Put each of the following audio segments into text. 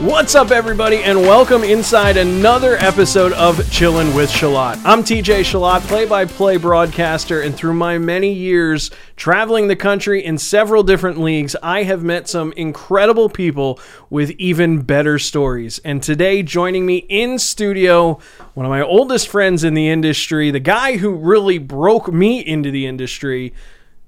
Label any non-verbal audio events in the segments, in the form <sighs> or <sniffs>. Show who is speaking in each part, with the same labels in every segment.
Speaker 1: What's up, everybody, and welcome inside another episode of Chillin' with Chillot. I'm TJ Chillot, play by play broadcaster, and through my many years traveling the country in several different leagues, I have met some incredible people with even better stories. And today, joining me in studio, one of my oldest friends in the industry, the guy who really broke me into the industry,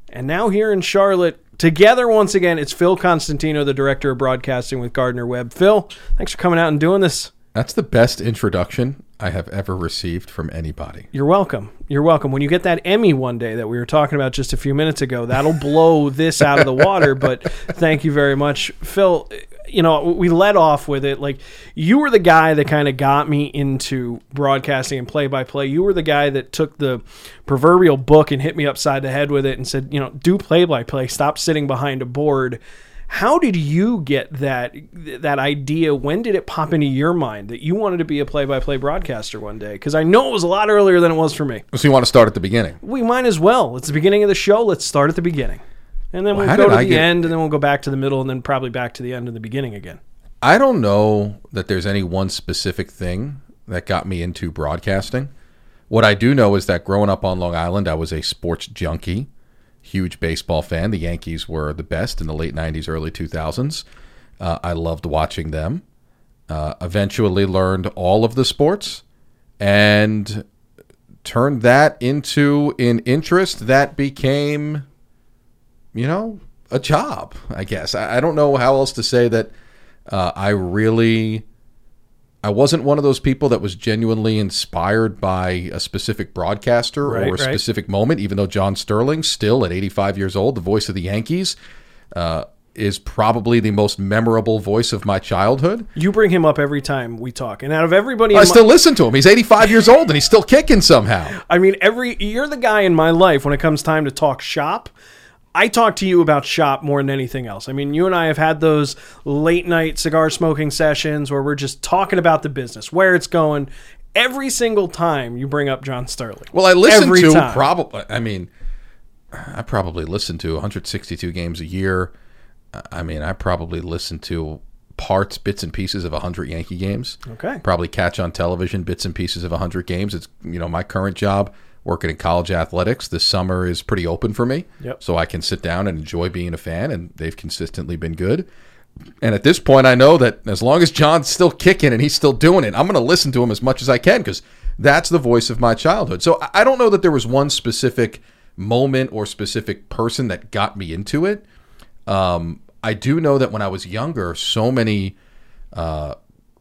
Speaker 1: and now here in Charlotte, together once again, it's Phil Constantino, the director of broadcasting with Gardner Webb. Phil, thanks for coming out and doing this.
Speaker 2: That's the best introduction I have ever received from anybody.
Speaker 1: You're welcome. You're welcome. When you get that Emmy one day that we were talking about just a few minutes ago, that'll blow this out of the water. But <laughs> thank you very much, Phil. You know, we led off with it. Like, you were the guy that kind of got me into broadcasting and play by play. You were the guy that took the proverbial book and hit me upside the head with it and said, you know, do play by play. Stop sitting behind a board. How did you get that that idea? When did it pop into your mind that you wanted to be a play-by-play broadcaster one day? Because I know it was a lot earlier than it was for me.
Speaker 2: So you want to start at the beginning?
Speaker 1: We might as well. It's the beginning of the show. Let's start at the beginning, and then
Speaker 2: Well,
Speaker 1: go to
Speaker 2: I
Speaker 1: the
Speaker 2: get-
Speaker 1: end, and then we'll go back to the middle, and then probably back to the end and the beginning again.
Speaker 2: I don't know that there's any one specific thing that got me into broadcasting. What I do know is that growing up on Long Island, I was a sports junkie, huge baseball fan. The Yankees were the best in the late 90s, early 2000s. Uh, I loved watching them. Uh, eventually learned all of the sports and turned that into an interest that became, you know, a job, I guess. I, I don't know how else to say that uh, I really. I wasn't one of those people that was genuinely inspired by a specific broadcaster
Speaker 1: Right,
Speaker 2: or a
Speaker 1: right.
Speaker 2: specific moment, even though John Sterling, still at 85 years old, the voice of the Yankees, uh, is probably the most memorable voice of my childhood.
Speaker 1: You bring him up every time we talk, and out of everybody,
Speaker 2: I
Speaker 1: my-
Speaker 2: still listen to him. He's 85 years old and he's still kicking somehow.
Speaker 1: I mean, every you're the guy in my life when it comes time to talk shop. I talk to you about shop more than anything else. I mean, you and I have had those late night cigar smoking sessions where we're just talking about the business, where it's going. Every single time you bring up John Sterling.
Speaker 2: Well, I listen
Speaker 1: Every
Speaker 2: to
Speaker 1: time.
Speaker 2: probably. I mean, I probably listen to 162 games a year. I mean, I probably listen to parts, bits and pieces of 100 Yankee games.
Speaker 1: Okay.
Speaker 2: Probably catch on television bits and pieces of 100 games. It's you know my current job working in college athletics. This summer is pretty open for me,
Speaker 1: Yep.
Speaker 2: so I can sit down and enjoy being a fan, and they've consistently been good. And at this point, I know that as long as John's still kicking and he's still doing it, I'm going to listen to him as much as I can because that's the voice of my childhood. So I- I don't know that there was one specific moment or specific person that got me into it. Um, I do know that when I was younger, so many uh,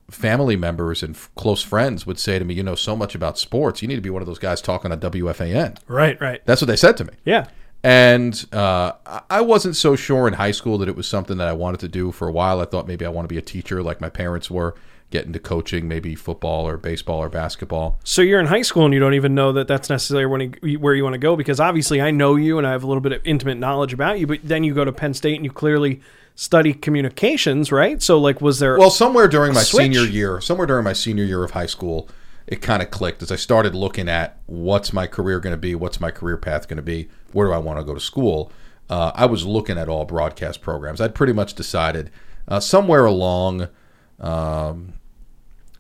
Speaker 2: family members and f- close friends would say to me, "You know so much about sports. You need to be one of those guys talking on WFAN."
Speaker 1: Right, right.
Speaker 2: That's what they said to me.
Speaker 1: Yeah.
Speaker 2: And uh, I- wasn't so sure in high school that it was something that I wanted to do for a while. I thought maybe I want to be a teacher like my parents were, get into coaching, maybe football or baseball or basketball.
Speaker 1: So you're in high school and you don't even know that that's necessarily where you want to go because obviously I know you and I have a little bit of intimate knowledge about you, but then you go to Penn State and you clearly study communications, right? So like, was there?
Speaker 2: Well, somewhere during my
Speaker 1: switch.
Speaker 2: senior year, somewhere during my senior year of high school, it kind of clicked as I started looking at what's my career going to be, what's my career path going to be, where do I want to go to school. Uh, I was looking at all broadcast programs. I'd pretty much decided uh, somewhere along, um,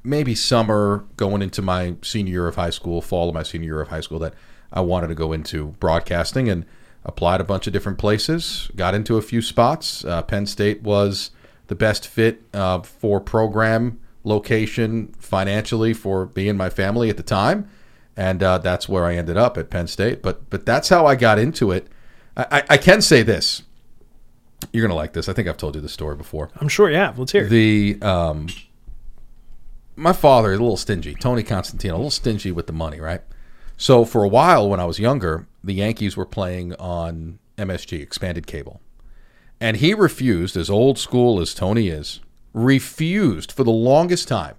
Speaker 2: maybe summer going into my senior year of high school, fall of my senior year of high school, that I wanted to go into broadcasting and applied a bunch of different places. Got into a few spots. Uh, Penn State was the best fit uh, for program, location, financially for me and my family at the time, and uh, that's where I ended up at Penn State. But but that's how I got into it. I, I, I can say this. You're gonna like this. I think I've told you this story before.
Speaker 1: I'm sure, yeah. Let's hear. it.
Speaker 2: The um, my father is a little stingy. Tony Constantino, a little stingy with the money, right? So for a while, when I was younger, the Yankees were playing on MSG, expanded cable, and he refused, as old school as Tony is, refused for the longest time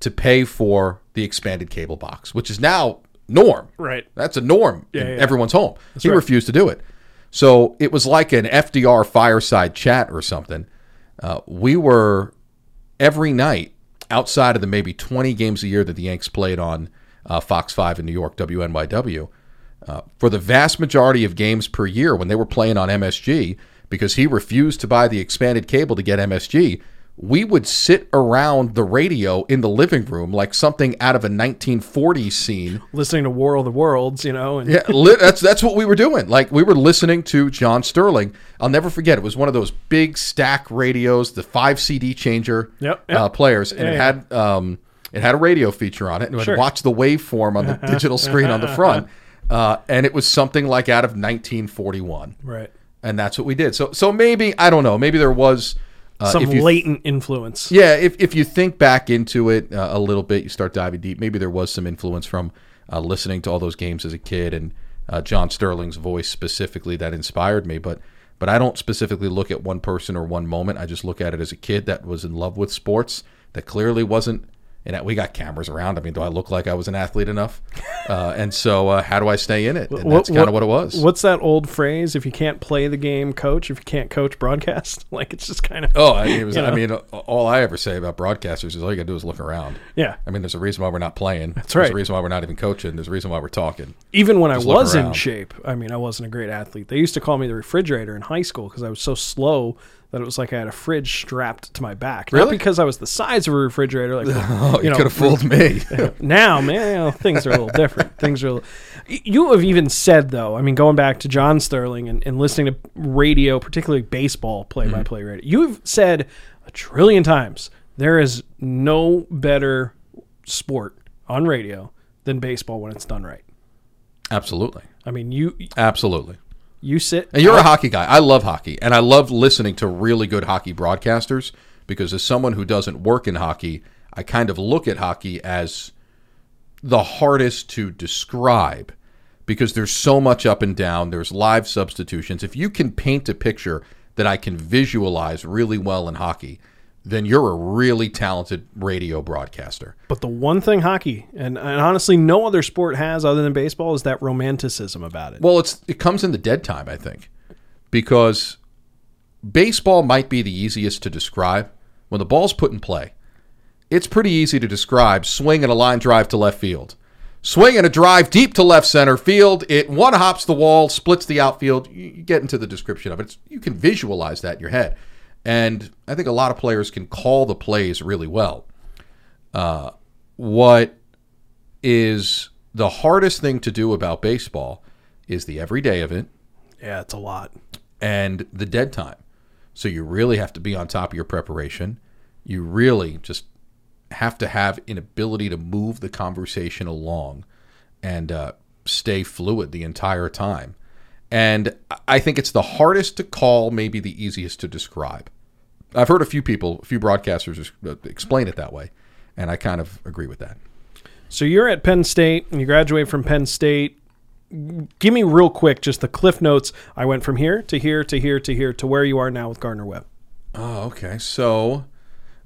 Speaker 2: to pay for the expanded cable box, which is now norm.
Speaker 1: Right.
Speaker 2: That's a norm
Speaker 1: Yeah,
Speaker 2: in
Speaker 1: yeah.
Speaker 2: everyone's home. he
Speaker 1: right.
Speaker 2: refused to do it. So it was like an FDR fireside chat or something. Uh, we were every night outside of the maybe 20 games a year that the Yanks played on uh, Fox 5 in New York, WNYW. Uh, for the vast majority of games per year when they were playing on MSG, because he refused to buy the expanded cable to get MSG, we would sit around the radio in the living room like something out of a 1940s scene.
Speaker 1: Listening to War of the Worlds, you know, and
Speaker 2: Yeah, li- that's that's what we were doing. Like we were listening to John Sterling. I'll never forget. It was one of those big stack radios, the five CD changer
Speaker 1: Yep, yep.
Speaker 2: Uh, players, and
Speaker 1: Yeah,
Speaker 2: it had um, it had a radio feature on it, and it
Speaker 1: Sure.
Speaker 2: would watch the waveform on the <laughs> digital screen on the front. Uh, and it was something like out of 1941,
Speaker 1: right.
Speaker 2: and that's what we did. So so maybe I don't know. Maybe there was uh,
Speaker 1: Some
Speaker 2: you
Speaker 1: latent influence.
Speaker 2: yeah, if, if you think back into it uh, a little bit, you start diving deep. Maybe there was some influence from uh, listening to all those games as a kid and uh, John Sterling's voice specifically that inspired me. But but I don't specifically look at one person or one moment. I just look at it as a kid that was in love with sports that clearly wasn't. And we got cameras around. I mean, do I look like I was an athlete enough? Uh, and so, uh, how do I stay in it? And that's kind of what it was.
Speaker 1: What's that old phrase? If you can't play the game, coach. If you can't coach, broadcast. <laughs> Like it's just kind of
Speaker 2: Oh, I mean, it was? I mean, all I ever say about broadcasters is all you got to do is look around.
Speaker 1: yeah.
Speaker 2: I mean, there's a reason why we're not playing. That's
Speaker 1: right.
Speaker 2: There's a reason why we're not even coaching. There's a reason why we're talking.
Speaker 1: Even when I
Speaker 2: look
Speaker 1: was in shape, I mean, I wasn't a great athlete. They used to call me the refrigerator in high school because I was so slow that it was like I had a fridge strapped to my back. Not because I was the size of a refrigerator. Like, <laughs>
Speaker 2: Oh, you,
Speaker 1: you know,
Speaker 2: could have fooled <laughs> me.
Speaker 1: now, man, you know, things are a little different. <laughs> Things are. A little, you have even said though. I mean, going back to John Sterling and, and listening to radio, particularly baseball play-by-play mm-hmm. radio, you've said a trillion times there is no better sport on radio than baseball when it's done right.
Speaker 2: Absolutely.
Speaker 1: I mean, you
Speaker 2: Absolutely.
Speaker 1: You sit.
Speaker 2: And you're a hockey guy. I love hockey. And I love listening to really good hockey broadcasters because as someone who doesn't work in hockey, I kind of look at hockey as the hardest to describe because there's so much up and down. There's live substitutions. If you can paint a picture that I can visualize really well in hockey, then you're a really talented radio broadcaster.
Speaker 1: But the one thing hockey and, and honestly no other sport has other than baseball is that romanticism about it.
Speaker 2: Well, it's it comes in the dead time, I think, because baseball might be the easiest to describe. When the ball's put in play, it's pretty easy to describe. Swing and a line drive to left field, swing and a drive deep to left center field. It one hops the wall, splits the outfield. You, get into the description of it. It's, you can visualize that in your head, and I think a lot of players can call the plays really well. Uh, what is the hardest thing to do about baseball is the everyday of it
Speaker 1: yeah, it's a lot.
Speaker 2: and the dead time. So you really have to be on top of your preparation. You really just have to have an ability to move the conversation along and uh, stay fluid the entire time. And I think it's the hardest to call, maybe the easiest to describe. I've heard a few people, a few broadcasters uh, explain it that way, and I kind of agree with that.
Speaker 1: So you're at Penn State and you graduate from Penn State. Give me real quick just the cliff notes. I went from here to here to here to here to where you are now with Gardner Webb.
Speaker 2: Oh, okay. So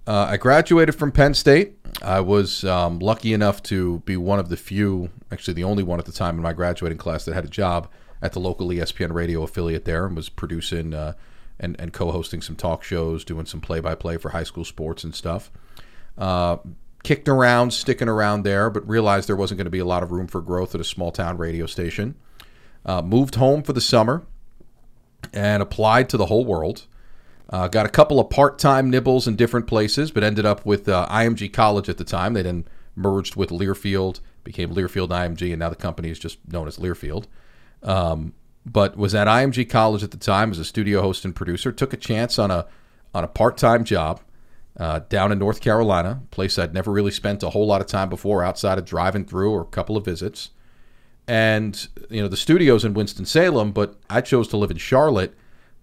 Speaker 2: uh, I graduated from Penn State. I was um, lucky enough to be one of the few, actually the only one at the time in my graduating class that had a job at the local ESPN radio affiliate there and was producing uh, and, and co-hosting some talk shows, doing some play-by-play for high school sports and stuff. Uh, kicked around, sticking around there, but realized there wasn't going to be a lot of room for growth at a small town radio station. Uh, moved home for the summer and applied to the whole world. Uh, got a couple of part-time nibbles in different places, but ended up with uh, IMG College at the time. They then merged with Learfield, became Learfield IMG, and now the company is just known as Learfield. Um, but was at IMG College at the time as a studio host and producer. Took a chance on a on a part-time job uh, down in North Carolina, place I'd never really spent a whole lot of time before, outside of driving through or a couple of visits. And you know the studio's in Winston Salem, but I chose to live in Charlotte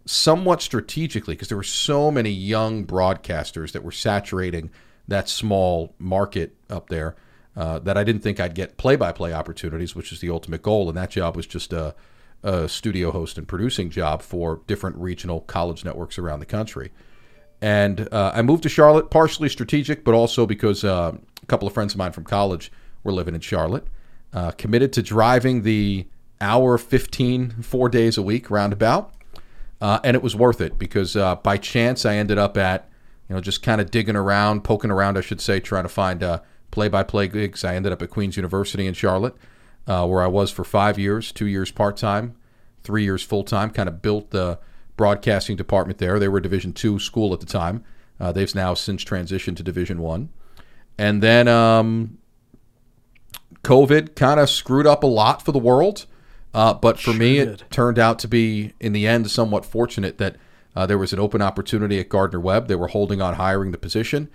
Speaker 2: somewhat strategically because there were so many young broadcasters that were saturating that small market up there uh, that I didn't think I'd get play-by-play opportunities, which is the ultimate goal. And that job was just a, a studio host and producing job for different regional college networks around the country. And uh, I moved to Charlotte, partially strategic, but also because uh, a couple of friends of mine from college were living in Charlotte. Uh, committed to driving the hour 15, four days a week roundabout. Uh, and it was worth it because uh, by chance I ended up at, you know, just kind of digging around, poking around, I should say, trying to find play-by-play gigs. I ended up at Queens University in Charlotte, uh, where I was for five years, two years part-time, three years full-time. Kind of built the broadcasting department there. They were a Division two school at the time, Uh, they've now since transitioned to Division One, and then um, COVID kind of screwed up a lot for the world. Uh, but for me, it turned out to be, in the end, somewhat fortunate that uh, there was an open opportunity at Gardner Webb. They were holding on hiring the position,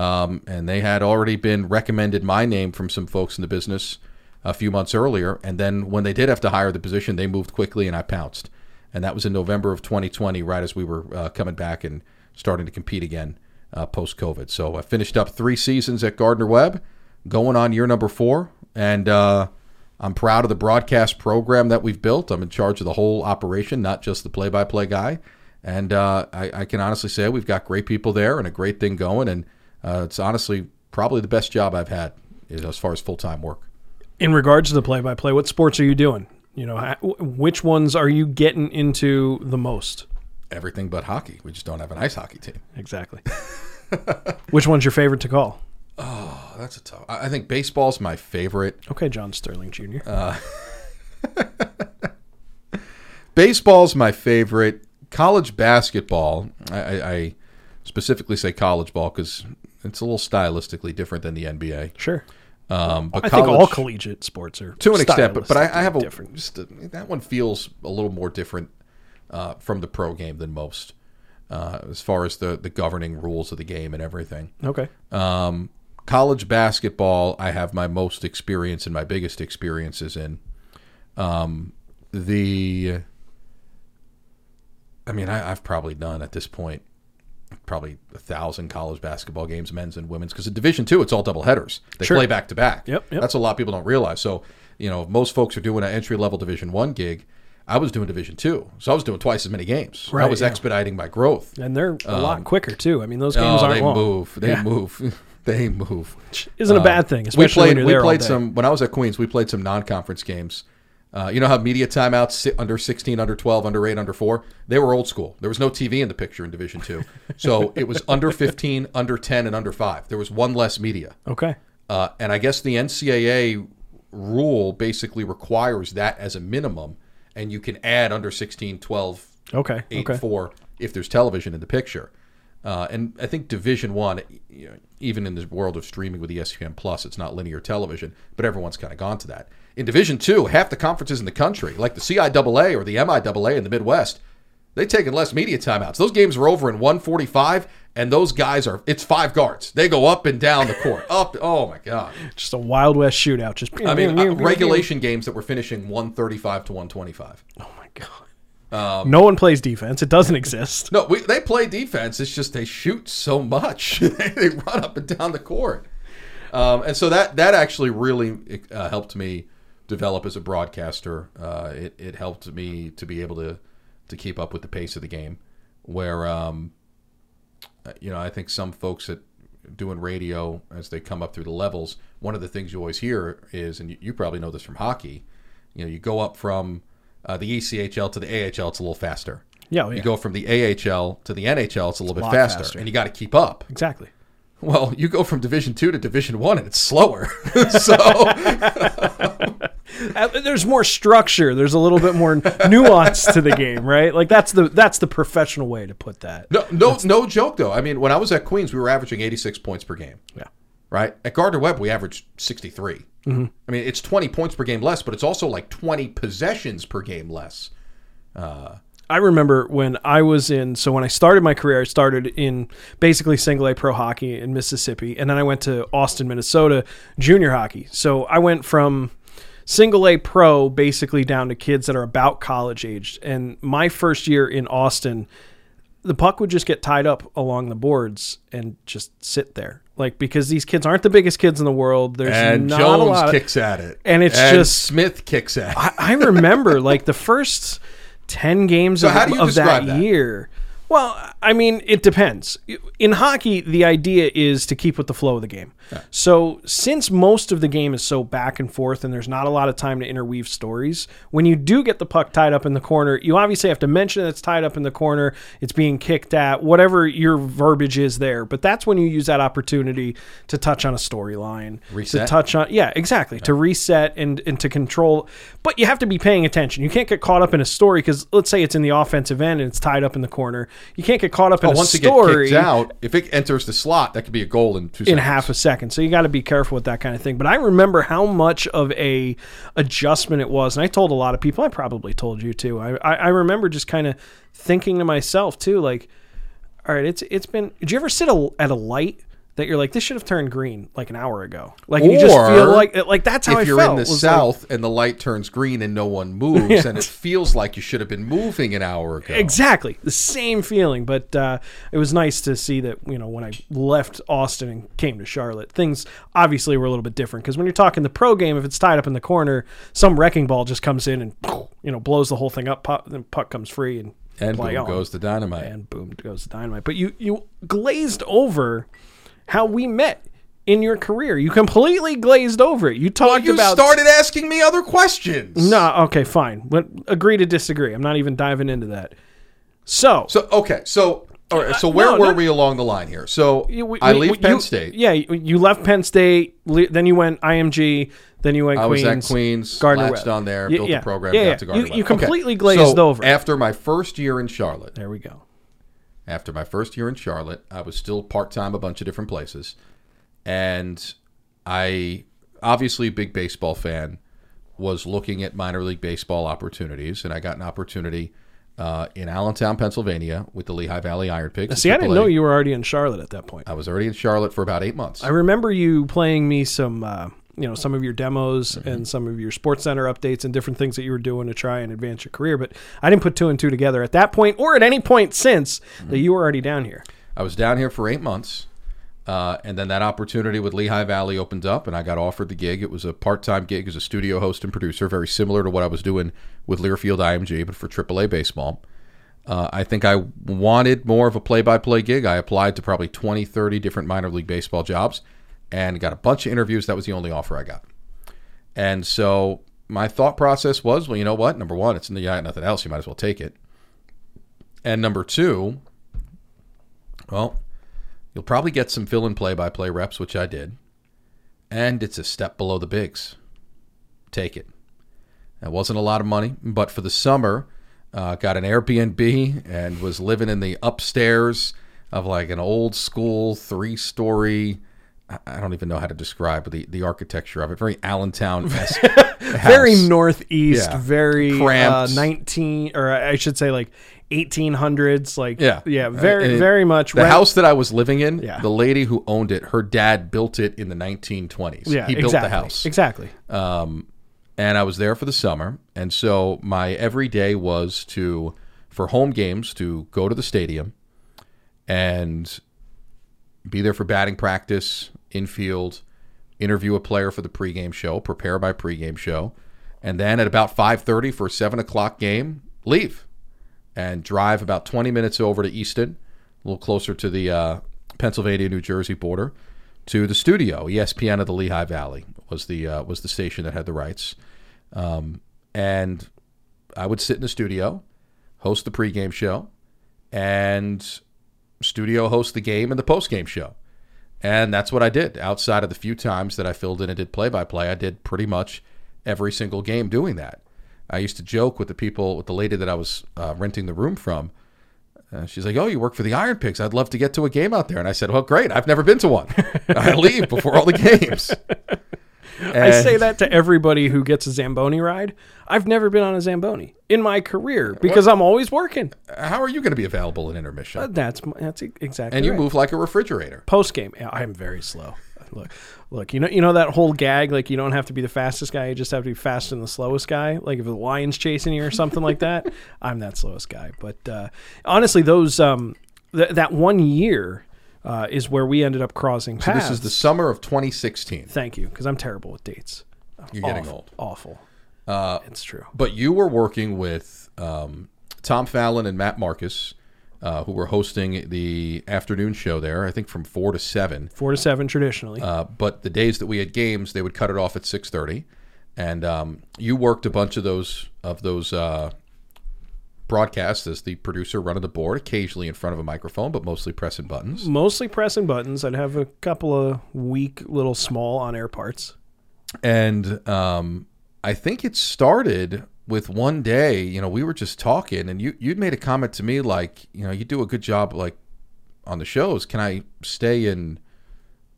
Speaker 2: um, and they had already been recommended my name from some folks in the business a few months earlier. And then when they did have to hire the position, they moved quickly, and I pounced. And that was in November of 2020, right as we were uh, coming back and starting to compete again uh, post COVID. So I finished up three seasons at Gardner Webb, going on year number four, and uh, I'm proud of the broadcast program that we've built. I'm in charge of the whole operation, not just the play-by-play guy. And uh, I, I can honestly say we've got great people there and a great thing going. And uh, it's honestly probably the best job I've had as far as full-time work.
Speaker 1: In regards to the play-by-play, what sports are you doing? You know, which ones are you getting into the most?
Speaker 2: Everything but hockey. We just don't have an ice hockey team.
Speaker 1: Exactly. <laughs> which one's your favorite to call?
Speaker 2: Oh, that's a tough. I think baseball's my favorite.
Speaker 1: Okay, John Sterling Jr. <laughs>
Speaker 2: Baseball's my favorite. College basketball, I, I, I specifically say college ball because it's a little stylistically different than the NBA.
Speaker 1: sure.
Speaker 2: Um, but
Speaker 1: I think all collegiate sports are
Speaker 2: to an extent, but, but I, I have a
Speaker 1: different.
Speaker 2: just a, that one feels a little more different uh, from the pro game than most, uh, as far as the the governing rules of the game and everything.
Speaker 1: Okay.
Speaker 2: Um, college basketball, I have my most experience and my biggest experiences in. Um, the, I mean, I, I've probably done at this point probably a thousand college basketball games, men's and women's, because in Division Two it's all double headers. They
Speaker 1: Sure.
Speaker 2: play back to back.
Speaker 1: Yep, yep.
Speaker 2: That's a lot of people don't realize. So you know, most folks are doing an entry level Division One gig. I was doing Division Two, so I was doing twice as many games. I was
Speaker 1: yeah.
Speaker 2: expediting my growth.
Speaker 1: And they're a lot um, quicker too. I mean, those games
Speaker 2: Oh,
Speaker 1: aren't
Speaker 2: they
Speaker 1: long.
Speaker 2: move. They
Speaker 1: Yeah.
Speaker 2: move. <laughs> they move.
Speaker 1: Isn't a bad um, thing,
Speaker 2: we played.
Speaker 1: when you're
Speaker 2: we played some when I was at Queens. We played some non-conference games. Uh, you know how media timeouts sit under 16, under 12, under 8, under 4? They were old school. There was no TV in the picture in Division 2. <laughs> So it was under 15, under 10, and under 5. There was one less media.
Speaker 1: Okay.
Speaker 2: Uh, and I guess the NCAA rule basically requires that as a minimum, and you can add under 16, 12,
Speaker 1: Okay.
Speaker 2: eight
Speaker 1: okay.
Speaker 2: four if there's television in the picture. Uh, and I think Division One, you know, even in the world of streaming with ESPN Plus, it's not linear television, but everyone's kind of gone to that. In Division Two, half the conferences in the country, like the CIAA or the MIAA in the Midwest, they taken less media timeouts. Those games are over in 145, and those guys are it's five guards. They go up and down the court, <laughs> up. Oh my god!
Speaker 1: Just a Wild West shootout. Just
Speaker 2: I mean, <laughs> uh, regulation games that were finishing 135 to 125.
Speaker 1: Oh my god.
Speaker 2: Um,
Speaker 1: no one plays defense. It doesn't exist. <laughs>
Speaker 2: No, we, they play defense. It's just they shoot so much. they run up and down the court, um, and so that that actually really uh, helped me develop as a broadcaster. Uh, it it helped me to be able to to keep up with the pace of the game. Where um, uh, you know, I think some folks that doing radio as they come up through the levels, one of the things you always hear is, and you, you probably know this from hockey, you know, you go up from uh, the ECHL to the AHL, it's a little faster.
Speaker 1: Yeah, oh, yeah.
Speaker 2: You go from the AHL to the NHL, it's a little bit
Speaker 1: lot
Speaker 2: faster,
Speaker 1: faster.
Speaker 2: and you got to keep up.
Speaker 1: Exactly.
Speaker 2: Well, you go from Division Two to Division One, and it's slower. <laughs> so
Speaker 1: there's more structure. There's a little bit more <laughs> nuance to the game, right? Like that's the that's the professional way to put that.
Speaker 2: no, no, no joke though. I mean, when I was at Queens, we were averaging 86 points per game.
Speaker 1: Yeah.
Speaker 2: right? At Gardner Webb, we averaged 63.
Speaker 1: Mm-hmm.
Speaker 2: I mean, it's 20 points per game less, but it's also like 20 possessions per game less.
Speaker 1: I remember when I was in, so when I started my career, I started in basically single A pro hockey in Mississippi. And then I went to Austin, Minnesota, junior hockey. So I went from single A pro basically down to kids that are about college aged. And my first year in Austin, the puck would just get tied up along the boards and just sit there. Like, because these kids aren't the biggest kids in the world. There's
Speaker 2: And
Speaker 1: not a
Speaker 2: Jones
Speaker 1: lot of,
Speaker 2: kicks at it.
Speaker 1: and it's just-
Speaker 2: Smith kicks at it.
Speaker 1: I, I remember like the first 10 games of,
Speaker 2: do you
Speaker 1: of that,
Speaker 2: that?
Speaker 1: year. Well, I mean, it depends. In hockey, the idea is to keep with the flow of the game. So, since most of the game is so back and forth and there's not a lot of time to interweave stories, when you do get the puck tied up in the corner, you obviously have to mention that it's tied up in the corner, it's being kicked at, whatever your verbiage is there. But that's when you use that opportunity to touch on a storyline,
Speaker 2: Reset.
Speaker 1: to touch on, yeah, exactly, to reset and, and to control. But you have to be paying attention. You can't get caught up in a story because let's say it's in the offensive end and it's tied up in the corner. You can't get caught up in
Speaker 2: Oh,
Speaker 1: a
Speaker 2: once it
Speaker 1: story
Speaker 2: gets out, if it enters the slot, that could be a goal in two
Speaker 1: in
Speaker 2: seconds.
Speaker 1: half a second. So you got to be careful with that kind of thing. But I remember how much of a adjustment it was, and I told a lot of people. I probably told you too. I I, I remember just kind of thinking to myself too, like, all right, it's it's been. Did you ever sit a, at a light? That you're like this should have turned green like an hour ago. Like you just feel like like that's how felt.
Speaker 2: if
Speaker 1: I
Speaker 2: you're
Speaker 1: felt.
Speaker 2: in the
Speaker 1: was like-
Speaker 2: south and the light turns green and no one moves, <laughs> and it feels like you should have been moving an hour ago.
Speaker 1: Exactly the same feeling, but uh, it was nice to see that you know when I left Austin and came to Charlotte, things obviously were a little bit different because when you're talking the pro game, if it's tied up in the corner, some wrecking ball just comes in and <sniffs> you know blows the whole thing up. Puck, then puck comes free and
Speaker 2: And
Speaker 1: play
Speaker 2: boom
Speaker 1: on.
Speaker 2: goes the dynamite.
Speaker 1: and boom goes the dynamite. But you you glazed over how we met in your career. You completely glazed over it. You talked
Speaker 2: you
Speaker 1: about
Speaker 2: started asking me other questions.
Speaker 1: no, okay, fine. But agree to disagree. I'm not even diving into that. So,
Speaker 2: So okay, so all right, so
Speaker 1: Uh,
Speaker 2: where
Speaker 1: no,
Speaker 2: were
Speaker 1: no.
Speaker 2: we along the line here? So
Speaker 1: we-
Speaker 2: I leave
Speaker 1: we-
Speaker 2: Penn
Speaker 1: you-
Speaker 2: State.
Speaker 1: Yeah, you, left Penn State. le- Then you went IMG. Then you went
Speaker 2: I was
Speaker 1: Queens.
Speaker 2: at Queens,
Speaker 1: Gardner
Speaker 2: latched
Speaker 1: Webb.
Speaker 2: on there,
Speaker 1: Yeah,
Speaker 2: built
Speaker 1: yeah.
Speaker 2: the program,
Speaker 1: Yeah, yeah.
Speaker 2: to Gardner
Speaker 1: You, you
Speaker 2: Okay.
Speaker 1: completely glazed
Speaker 2: so
Speaker 1: over.
Speaker 2: After my first year in Charlotte,
Speaker 1: there we go.
Speaker 2: After my first year in Charlotte, I was still part time a bunch of different places, and I obviously a big baseball fan was looking at minor league baseball opportunities, and I got an opportunity uh, in Allentown, Pennsylvania, with the Lehigh Valley Iron Pigs.
Speaker 1: See, I didn't know you were already in Charlotte at that point.
Speaker 2: I was already in Charlotte for about eight months.
Speaker 1: I remember you playing me some, uh, you know, some of your demos
Speaker 2: Mm-hmm.
Speaker 1: and some of your Sports Center updates and different things that you were doing to try and advance your career. But I didn't put two and two together at that point or at any point since
Speaker 2: Mm-hmm.
Speaker 1: that you were already down here.
Speaker 2: I was down here for eight months, uh, and then that opportunity with Lehigh Valley opened up, and I got offered the gig. It was a part-time gig as a studio host and producer, very similar to what I was doing with Learfield IMG, but for AAA baseball. Uh, I think I wanted more of a play-by-play gig. I applied to probably 20, 30 different minor league baseball jobs, and got a bunch of interviews. That was the only offer I got. And so my thought process was, well, you know what? Number one, it's in the got nothing else. You might as well take it. And number two, well, you'll probably get some fill in play by play reps, which I did. And it's a step below the bigs. Take it. It wasn't a lot of money, but for the summer, uh, got an Airbnb and was living in the upstairs of like an old school three story. I don't even know how to describe the, the architecture of it. Very Allentown esque. <laughs>
Speaker 1: Very northeast,
Speaker 2: Yeah.
Speaker 1: very uh, 19, or I should say like 1800s. Like,
Speaker 2: Yeah.
Speaker 1: yeah, very,
Speaker 2: And
Speaker 1: very much.
Speaker 2: The
Speaker 1: rent-
Speaker 2: house that I was living in,
Speaker 1: Yeah.
Speaker 2: the lady who owned it, her dad built it in the 1920s.
Speaker 1: yeah,
Speaker 2: he built
Speaker 1: exactly,
Speaker 2: the house.
Speaker 1: Exactly.
Speaker 2: Um, and I was there for the summer. And so my every day was to, for home games, to go to the stadium and be there for batting practice, infield, interview a player for the pregame show, prepare my pregame show, and then at about 5.30 for a 7 o'clock game, leave and drive about 20 minutes over to Easton, a little closer to the uh, Pennsylvania New Jersey border, to the studio. ESPN of the Lehigh Valley was the uh, was the station that had the rights, um, and I would sit in the studio, host the pregame show, and studio host the game and the postgame show. And that's what I did. Outside of the few times that I filled in and did play by play, I did pretty much every single game doing that. I used to joke with the people, with the lady that I was uh, renting the room from. Uh, she's like, "Oh, you work for the Iron Pigs? I'd love to get to a game out there." And I said, "Well, great. I've never been to one. I <laughs> leave before all the games." <laughs>
Speaker 1: I say that to everybody who gets a Zamboni ride. I've never been on a Zamboni in my career because I'm always working.
Speaker 2: How are you going to be available in intermission?
Speaker 1: That's that's e- exactly.
Speaker 2: and you
Speaker 1: right.
Speaker 2: move like a refrigerator.
Speaker 1: post game. I'm very slow. Look, look. You know, you know that whole gag. Like, you don't have to be the fastest guy. You just have to be fast and the slowest guy. Like, if the lion's chasing you or something like that, <laughs> I'm that slowest guy. But uh, honestly, those um, th- that one year uh, is where we ended up crossing paths.
Speaker 2: This is the summer of 2016.
Speaker 1: Thank you, because I'm terrible with dates.
Speaker 2: You're getting old.
Speaker 1: Awful.
Speaker 2: Uh,
Speaker 1: It's true.
Speaker 2: But you were working with um, Tom Fallon and Matt Marcus, uh, who were hosting the afternoon show there. I think from four to seven.
Speaker 1: Four to seven traditionally.
Speaker 2: Uh, but the days that we had games, they would cut it off at six thirty, and um, you worked a bunch of those of those broadcasts as the producer running the board, occasionally in front of a microphone, but mostly pressing buttons.
Speaker 1: Mostly pressing buttons. I'd have a couple of weak, little, small on-air parts.
Speaker 2: And um, I think it started with one day, you know, we were just talking, and you you'd made a comment to me like, you know, you do a good job like on the shows. Can I stay and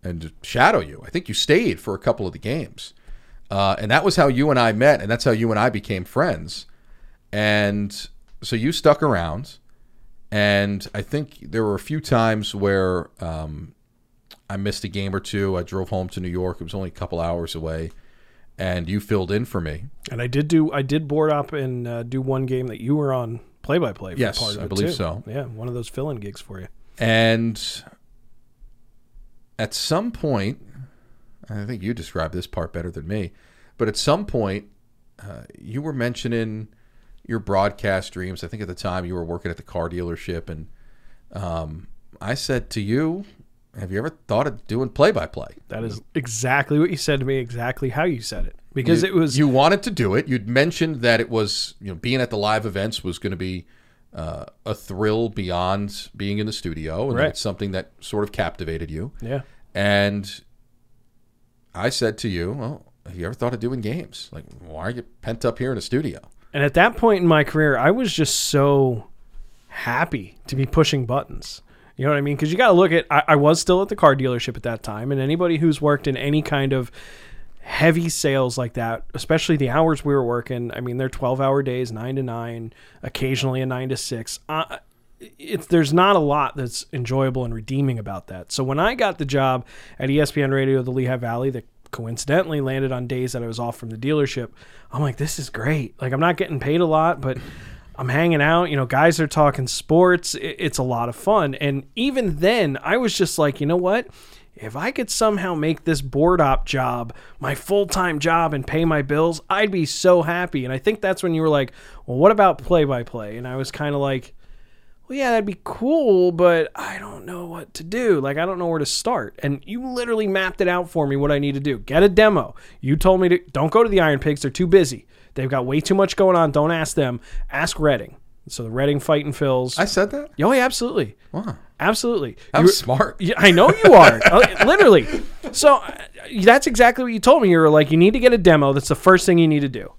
Speaker 2: and shadow you? I think you stayed for a couple of the games, uh, and that was how you and I met, and that's how you and I became friends. And so you stuck around, and I think there were a few times where um, I missed a game or two. I drove home to New York. It was only a couple hours away, and you filled in for me.
Speaker 1: And I did do I did board up and uh, do one game that you were on play by play.
Speaker 2: Yes,
Speaker 1: part of
Speaker 2: I believe
Speaker 1: too.
Speaker 2: so.
Speaker 1: Yeah, one of those fill in gigs for you.
Speaker 2: And at some point, I think you described this part better than me, but at some point, uh, you were mentioning your broadcast dreams. I think at the time you were working at the car dealership, and um, I said to you, "Have you ever thought of doing play by play?"
Speaker 1: That is exactly what you said to me. Exactly how you said it. Because
Speaker 2: you,
Speaker 1: it was
Speaker 2: you wanted to do it. You'd mentioned that it was you know being at the live events was going to be uh, a thrill beyond being in the studio, and
Speaker 1: Right.
Speaker 2: it's something that sort of captivated you.
Speaker 1: yeah.
Speaker 2: And I said to you, "Well, have you ever thought of doing games? Like, why are you pent up here in a studio?"
Speaker 1: And at that point in my career, I was just so happy to be pushing buttons. You know what I mean? Because you got to look at, I, I was still at the car dealership at that time. And anybody who's worked in any kind of heavy sales like that, especially the hours we were working, I mean, they're 12 hour days, nine to nine, occasionally a nine to six. Uh, it's there's not a lot that's enjoyable and redeeming about that. So when I got the job at ESPN Radio, the Lehigh Valley, that coincidentally landed on days that I was off from the dealership, I'm like, this is great. Like I'm not getting paid a lot, but I'm hanging out. You know, guys are talking sports. It's a lot of fun. And even then, I was just like, you know what? If I could somehow make this board op job my full time job and pay my bills, I'd be so happy. And I think that's when you were like, well, what about play by play? And I was kind of like, well, yeah, that'd be cool, but I don't know what to do. Like, I don't know where to start. And you literally mapped it out for me what I need to do. Get a demo. You told me to don't go to the Iron Pigs. They're too busy. They've got way too much going on. Don't ask them. Ask Reading. So the Reading Fightin Phils.
Speaker 2: I said that.
Speaker 1: oh, yeah, absolutely.
Speaker 2: Wow,
Speaker 1: Absolutely.
Speaker 2: I'm smart.
Speaker 1: yeah, I know you are. Uh, <laughs> Literally. So uh, that's exactly what you told me. You were like, you need to get a demo. That's the first thing you need to do.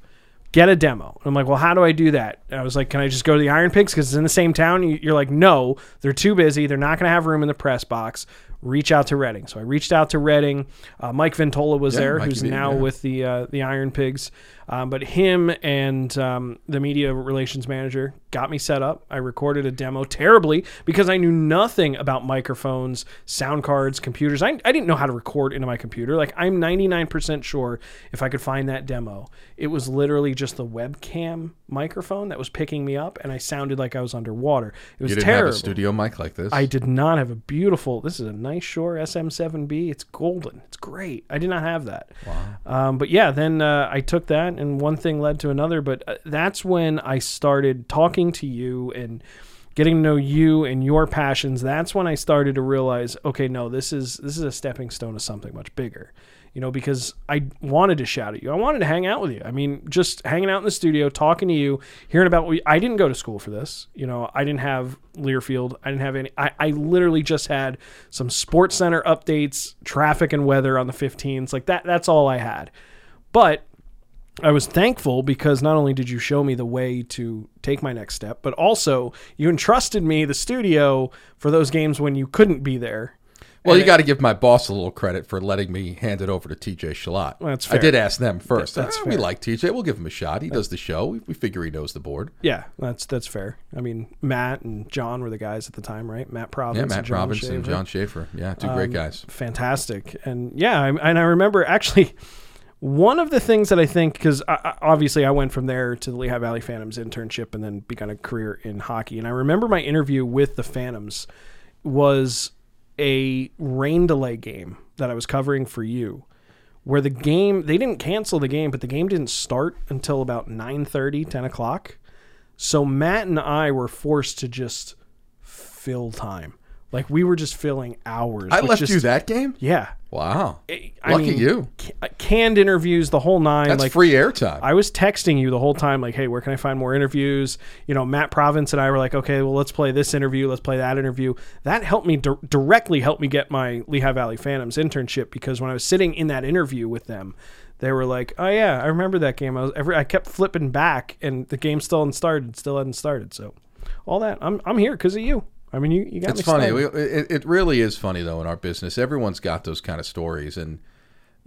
Speaker 1: Get a demo. And I'm like, well, how do I do that? And I was like, can I just go to the Iron Pigs because it's in the same town? You- You're like, no, they're too busy. They're not going to have room in the press box. Reach out to Reading. So I reached out to Reading. Uh, Mike Ventola was
Speaker 2: Yeah,
Speaker 1: there, who's now
Speaker 2: yeah.
Speaker 1: with the uh, the Iron Pigs. Um, but him and um, the media relations manager got me set up. I recorded a demo terribly because I knew nothing about microphones, sound cards, computers. I, I didn't know how to record into my computer. Like I'm 99% sure if I could find that demo, it was literally just the webcam microphone that was picking me up, and I sounded like I was underwater. It was
Speaker 2: You didn't
Speaker 1: terrible.
Speaker 2: have a studio mic like this.
Speaker 1: I did not have a beautiful. This is a nice Shure SM7B. It's golden. It's great. I did not have that. Wow. Um, but yeah, then uh, I took that, and one thing led to another. But uh, that's when I started talking to you and getting to know you and your passions. That's when I started to realize, okay, no, this is this is a stepping stone to something much bigger. You know, because I wanted to shout at you. I wanted to hang out with you. I mean, just hanging out in the studio, talking to you, hearing about. What I didn't go to school for this. You know, I didn't have Learfield. I didn't have any. I, I literally just had some Sports Center updates, traffic and weather on the 15s. Like that. That's all I had. But I was thankful because not only did you show me the way to take my next step, but also you entrusted me the studio for those games when you couldn't be there.
Speaker 2: well, you got to give my boss a little credit for letting me hand it over to TJ Chillot.
Speaker 1: That's fair.
Speaker 2: I did ask them first.
Speaker 1: That's
Speaker 2: "Ah, We like TJ. We'll give him a shot. He does the show. We, we figure he knows the board.
Speaker 1: Yeah, that's that's fair. I mean, Matt and John were the guys at the time, right? Matt Province,
Speaker 2: Yeah, Matt
Speaker 1: and John
Speaker 2: Robinson,
Speaker 1: Shaver.
Speaker 2: John Schaefer. Yeah, two great
Speaker 1: Um,
Speaker 2: guys.
Speaker 1: fantastic. And yeah, I, and I remember actually one of the things that I think because obviously I went from there to the Lehigh Valley Phantoms internship and then began a career in hockey. And I remember my interview with the Phantoms was a rain delay game that I was covering for you. Where the game, they didn't cancel the game, but the game didn't start until about 9 10 o'clock. So Matt and I were forced to just fill time. Like we were just filling hours.
Speaker 2: I left
Speaker 1: just-
Speaker 2: you that game.
Speaker 1: Yeah.
Speaker 2: Wow,
Speaker 1: I
Speaker 2: lucky
Speaker 1: mean,
Speaker 2: you.
Speaker 1: ca- uh, canned interviews the whole nine.
Speaker 2: That's
Speaker 1: like
Speaker 2: free airtime.
Speaker 1: I was texting you the whole time, like, "Hey, where can I find more interviews?" You know, Matt Province and I were like, "Okay, well, let's play this interview, let's play that interview." That helped me dir- directly helped me get my Lehigh Valley Phantoms internship because when I was sitting in that interview with them, they were like, "Oh yeah, I remember that game." I was every I kept flipping back, and the game still hadn't started, still hadn't started. So, all that I'm I'm here because of you. I mean, you, you got
Speaker 2: It's funny. We, it, it really is funny though in our business. Everyone's got those kind of stories, and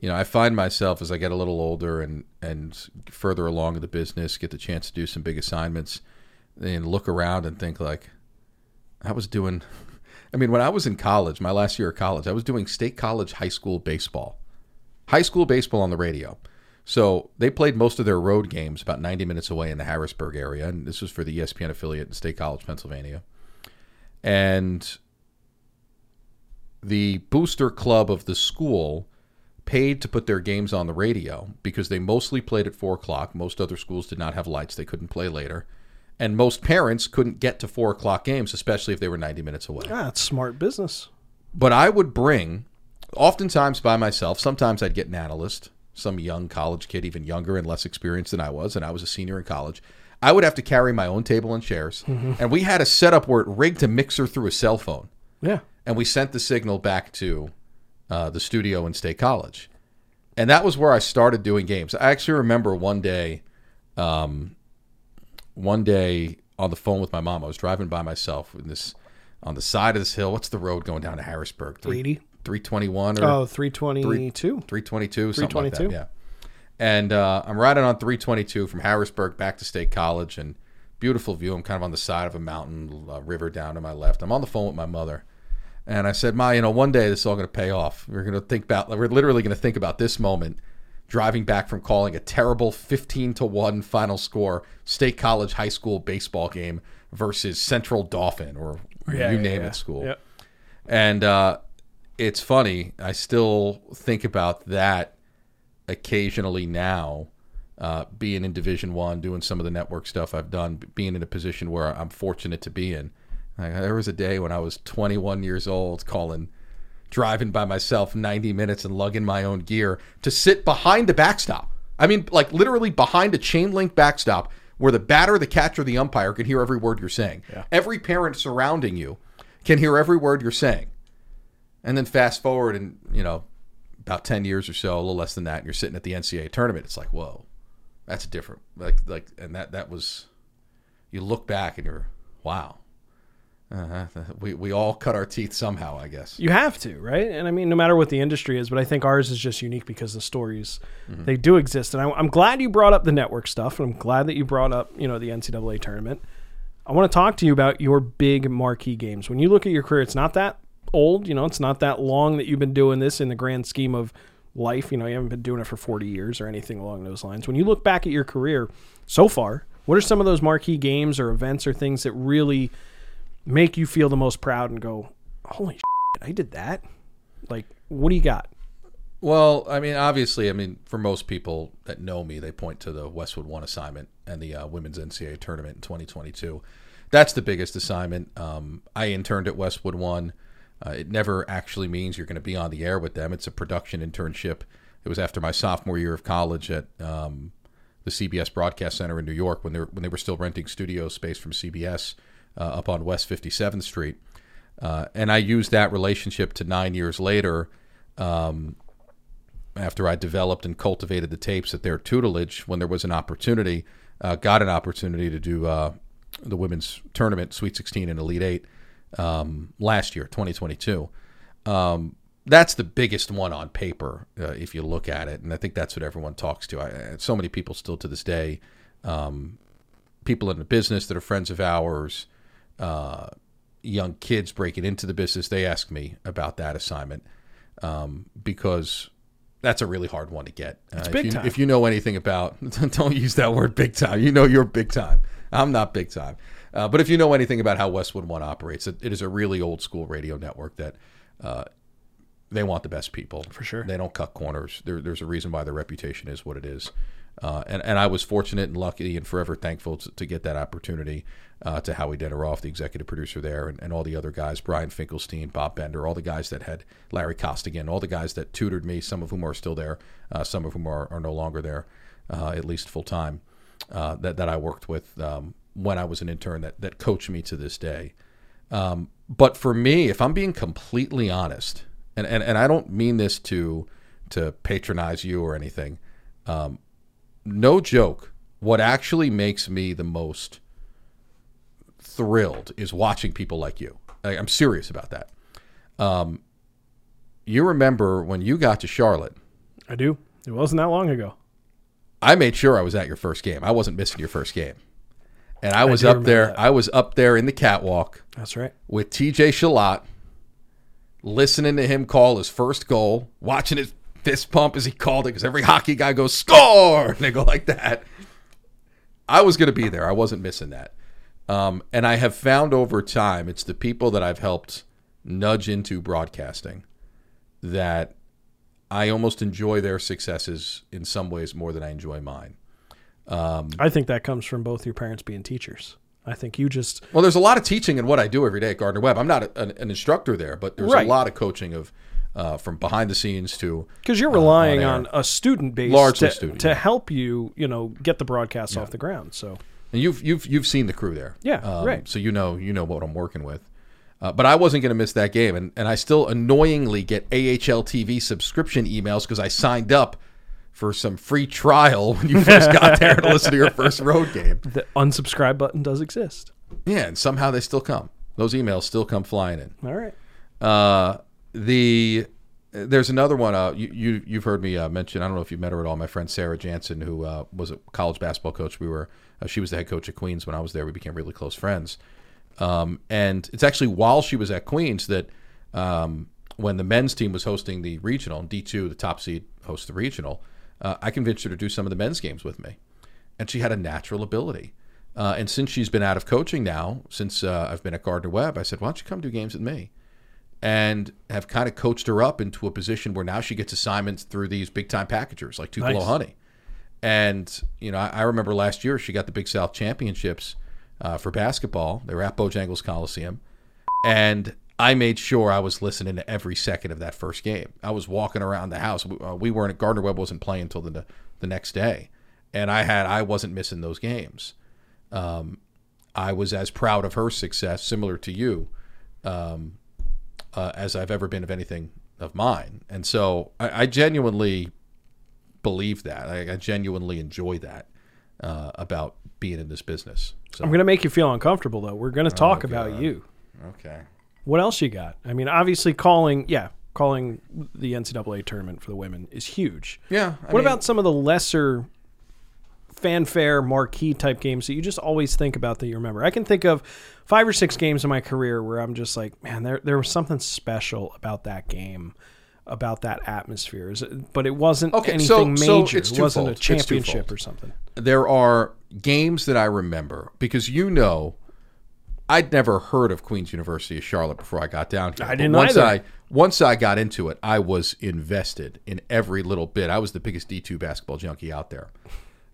Speaker 2: you know, I find myself as I get a little older and and further along in the business, get the chance to do some big assignments, and look around and think like, I was doing. <laughs> I mean, when I was in college, my last year of college, I was doing state college high school baseball, high school baseball on the radio. So they played most of their road games about 90 minutes away in the Harrisburg area, and this was for the ESPN affiliate in State College, Pennsylvania. And the booster club of the school paid to put their games on the radio because they mostly played at four o'clock. Most other schools did not have lights; they couldn't play later, and most parents couldn't get to four o'clock games, especially if they were ninety minutes away.
Speaker 1: ah, it's smart business.
Speaker 2: But I would bring, oftentimes by myself. Sometimes I'd get an analyst, some young college kid, even younger and less experienced than I was, and I was a senior in college. I would have to carry my own table and chairs, and we had a setup where it rigged a mixer through a cell phone
Speaker 1: Yeah,
Speaker 2: and we sent the signal back to uh, the studio in State College, and that was where I started doing games. I actually remember one day, um, one day on the phone with my mom. I was driving by myself in this on the side of this hill. What's the road going down to Harrisburg? Three
Speaker 1: 80.
Speaker 2: three twenty one or
Speaker 1: Oh, 322.
Speaker 2: 322, something like that.
Speaker 1: 322?
Speaker 2: Yeah. And uh, I'm riding on 322 from Harrisburg back to State College, and beautiful view. I'm kind of on the side of a mountain, a river down to my left. I'm on the phone with my mother, and I said, "Ma, you know, one day this is all going to pay off. We're going to think about. We're literally going to think about this moment." Driving back from calling a terrible 15 to 1 final score State College high school baseball game versus Central Dauphin or
Speaker 1: Yeah,
Speaker 2: you
Speaker 1: yeah,
Speaker 2: name
Speaker 1: yeah.
Speaker 2: it school.
Speaker 1: Yep.
Speaker 2: And uh, it's funny. I still think about that occasionally now. Uh, being in Division One, doing some of the network stuff I've done, being in a position where I'm fortunate to be in. Like, there was a day when I was 21 years old, calling, driving by myself 90 minutes and lugging my own gear to sit behind the backstop. I mean, like literally behind a chain link backstop where the batter, the catcher, the umpire can hear every word you're saying. Yeah. Every parent surrounding you can hear every word you're saying. And then fast forward and, you know, about 10 years or so, a little less than that, and you're sitting at the NCAA tournament. It's like, whoa, that's different. Like, like, and that, that was, you look back and you're, wow. Uh, we, we all cut our teeth somehow, I guess.
Speaker 1: You have to, right? And I mean, no matter what the industry is, but I think ours is just unique because the stories they do exist. And I, I'm glad you brought up the network stuff, and I'm glad that you brought up, you know, the NCAA tournament. I want to talk to you about your big marquee games. When you look at your career, it's not that old, you know, it's not that long that you've been doing this in the grand scheme of life. You know, you haven't been doing it for 40 years or anything along those lines. When you look back at your career so far, what are some of those marquee games or events or things that really make you feel the most proud and go, holy shit, I did that? Like, what do you got?
Speaker 2: Well, I mean, obviously, I mean, for most people that know me, they point to the Westwood One assignment and the uh, women's NCAA tournament in 2022. That's the biggest assignment. Um, I interned at Westwood One. Uh, it never actually means you're going to be on the air with them. It's a production internship. It was after my sophomore year of college at um, the CBS Broadcast Center in New York when they were, when they were still renting studio space from CBS uh, up on West 57th Street. Uh, and I used that relationship to nine years later. Um, after I developed and cultivated the tapes at their tutelage, when there was an opportunity, uh, got an opportunity to do uh, the women's tournament, Sweet 16 and Elite Eight, um, last year, 2022. Um, that's the biggest one on paper, uh, if you look at it, and I think that's what everyone talks to. I, so many people still to this day, um, people in the business that are friends of ours, uh, young kids breaking into the business, they ask me about that assignment um, because that's a really hard one to get. Uh, if,
Speaker 1: big
Speaker 2: you,
Speaker 1: time.
Speaker 2: if you know anything about, <laughs> don't use that word big time. You know you're big time. I'm not big time. Uh, but if you know anything about how Westwood One operates, it, it is a really old school radio network that uh, they want the best people.
Speaker 1: For sure.
Speaker 2: They don't cut corners. There, there's a reason why their reputation is what it is. Uh, and, and I was fortunate and lucky and forever thankful to, to get that opportunity uh, to Howie Deneroff, the executive producer there, and, and all the other guys, Brian Finkelstein, Bob Bender, all the guys that had Larry Costigan, all the guys that tutored me, some of whom are still there, uh, some of whom are, are no longer there, uh, at least full time, uh, that, that I worked with um, when I was an intern that, that coached me to this day. Um, but for me, if I'm being completely honest, and, and, and I don't mean this to to patronize you or anything, Um, no joke. What actually makes me the most thrilled is watching people like you. I, I'm serious about that. Um, you remember when you got to Charlotte?
Speaker 1: I do. It wasn't that long ago.
Speaker 2: I made sure I was at your first game. I wasn't missing your first game. And I was
Speaker 1: do
Speaker 2: up there.
Speaker 1: that.
Speaker 2: I was up there in the catwalk
Speaker 1: That's right.
Speaker 2: with TJ Chillot, listening to him call his first goal, watching his fist pump as he called it, because every hockey guy goes, score! And <laughs> they go like that. I was going to be there. I wasn't missing that. Um, and I have found over time, it's the people that I've helped nudge into broadcasting that I almost enjoy their successes in some ways more than I enjoy mine.
Speaker 1: I think that comes from both your parents being teachers. I think you just
Speaker 2: Well, there's a lot of teaching in what I do every day at Gardner Webb. I'm not a, an, an instructor there, but there's
Speaker 1: Right.
Speaker 2: a lot of coaching of uh, from behind the scenes to
Speaker 1: because you're relying
Speaker 2: on
Speaker 1: on, a student base
Speaker 2: Largely
Speaker 1: to,
Speaker 2: student,
Speaker 1: to
Speaker 2: yeah.
Speaker 1: help you, you know, get the broadcast off the ground. So
Speaker 2: and you've you've you've seen the crew there,
Speaker 1: Yeah, right.
Speaker 2: So you know you know what I'm working with. Uh, but I wasn't going to miss that game, and and I still annoyingly get AHL TV subscription emails because I signed up for some free trial when you first got there to listen to your first road game.
Speaker 1: the unsubscribe button does exist.
Speaker 2: Yeah, and somehow they still come. Those emails still come flying in.
Speaker 1: All right.
Speaker 2: Uh, the there's another one. Uh, you, you you've heard me uh, mention. I don't know if you've met her at all. My friend Sarah Jansen, who uh, was a college basketball coach. We were. Uh, she was the head coach at Queens when I was there. We became really close friends. Um, and it's actually while she was at Queens that um, when the men's team was hosting the regional, and D two, the top seed, hosts the regional. Uh, I convinced her to do some of the men's games with me, and she had a natural ability. Uh, and since she's been out of coaching now, since uh, I've been at Gardner Webb, I said, "Why don't you come do games with me?" and have kind of coached her up into a position where now she gets assignments through these big time packagers like Tupelo
Speaker 1: Nice.
Speaker 2: Honey. And, you know, I, I remember last year she got the Big South Championships uh, for basketball. They were at Bojangles Coliseum. And I made sure I was listening to every second of that first game. I was walking around the house. We, uh, we weren't, Gardner Webb wasn't playing until the, the next day. And I had, I wasn't missing those games. Um, I was as proud of her success, similar to you, um, uh, as I've ever been of anything of mine. And so I, I genuinely believe that. I, I genuinely enjoy that uh, about being in this business. So
Speaker 1: I'm going to make you feel uncomfortable though. We're going to talk about
Speaker 2: Oh, God.
Speaker 1: you.
Speaker 2: okay.
Speaker 1: What else you got? I mean, obviously calling, yeah, calling the NCAA tournament for the women is huge.
Speaker 2: Yeah. I
Speaker 1: what
Speaker 2: mean,
Speaker 1: about some of the lesser fanfare marquee type games that you just always think about that you remember? I can think of five or six games in my career where I'm just like, man, there there was something special about that game, about that atmosphere. Is it- But it wasn't
Speaker 2: Okay,
Speaker 1: anything
Speaker 2: so
Speaker 1: major.
Speaker 2: it's
Speaker 1: it wasn't a championship or something.
Speaker 2: there are games that I remember because you know I'd never heard of Queens University of Charlotte before I got down here.
Speaker 1: I didn't
Speaker 2: once
Speaker 1: either.
Speaker 2: I once I got into it, I was invested in every little bit. I was the biggest D two basketball junkie out there.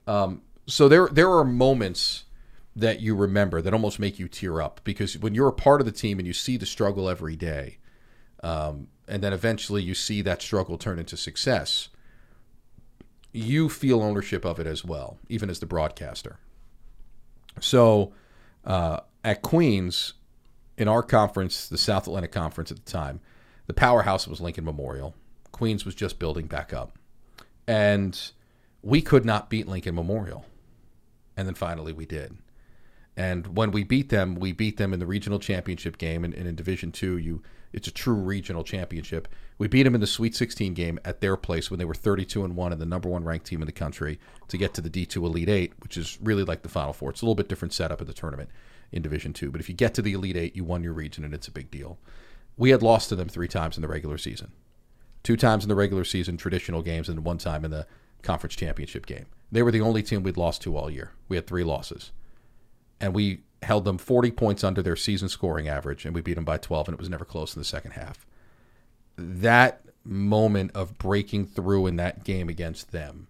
Speaker 2: Um, so there there are moments that you remember that almost make you tear up because when you're a part of the team and you see the struggle every day, um, and then eventually you see that struggle turn into success, you feel ownership of it as well, even as the broadcaster. So uh, at Queens, in our conference, the South Atlantic Conference at the time, the powerhouse was Lincoln Memorial. Queens was just building back up. And we could not beat Lincoln Memorial. And then finally we did. And when we beat them, we beat them in the regional championship game. And, and in Division Two, you it's a true regional championship. We beat them in the Sweet 16 game at their place when they were 32 and one and the number one ranked team in the country to get to the D2 Elite Eight, which is really like the Final Four. It's a little bit different setup of the tournament in Division Two. But if you get to the Elite Eight, you won your region, and it's a big deal. We had lost to them three times in the regular season two times in the regular season traditional games and one time in the conference championship game. They were the only team we'd lost to all year. We had three losses. And we held them 40 points under their season scoring average and we beat them by 12 and it was never close in the second half. That moment of breaking through in that game against them,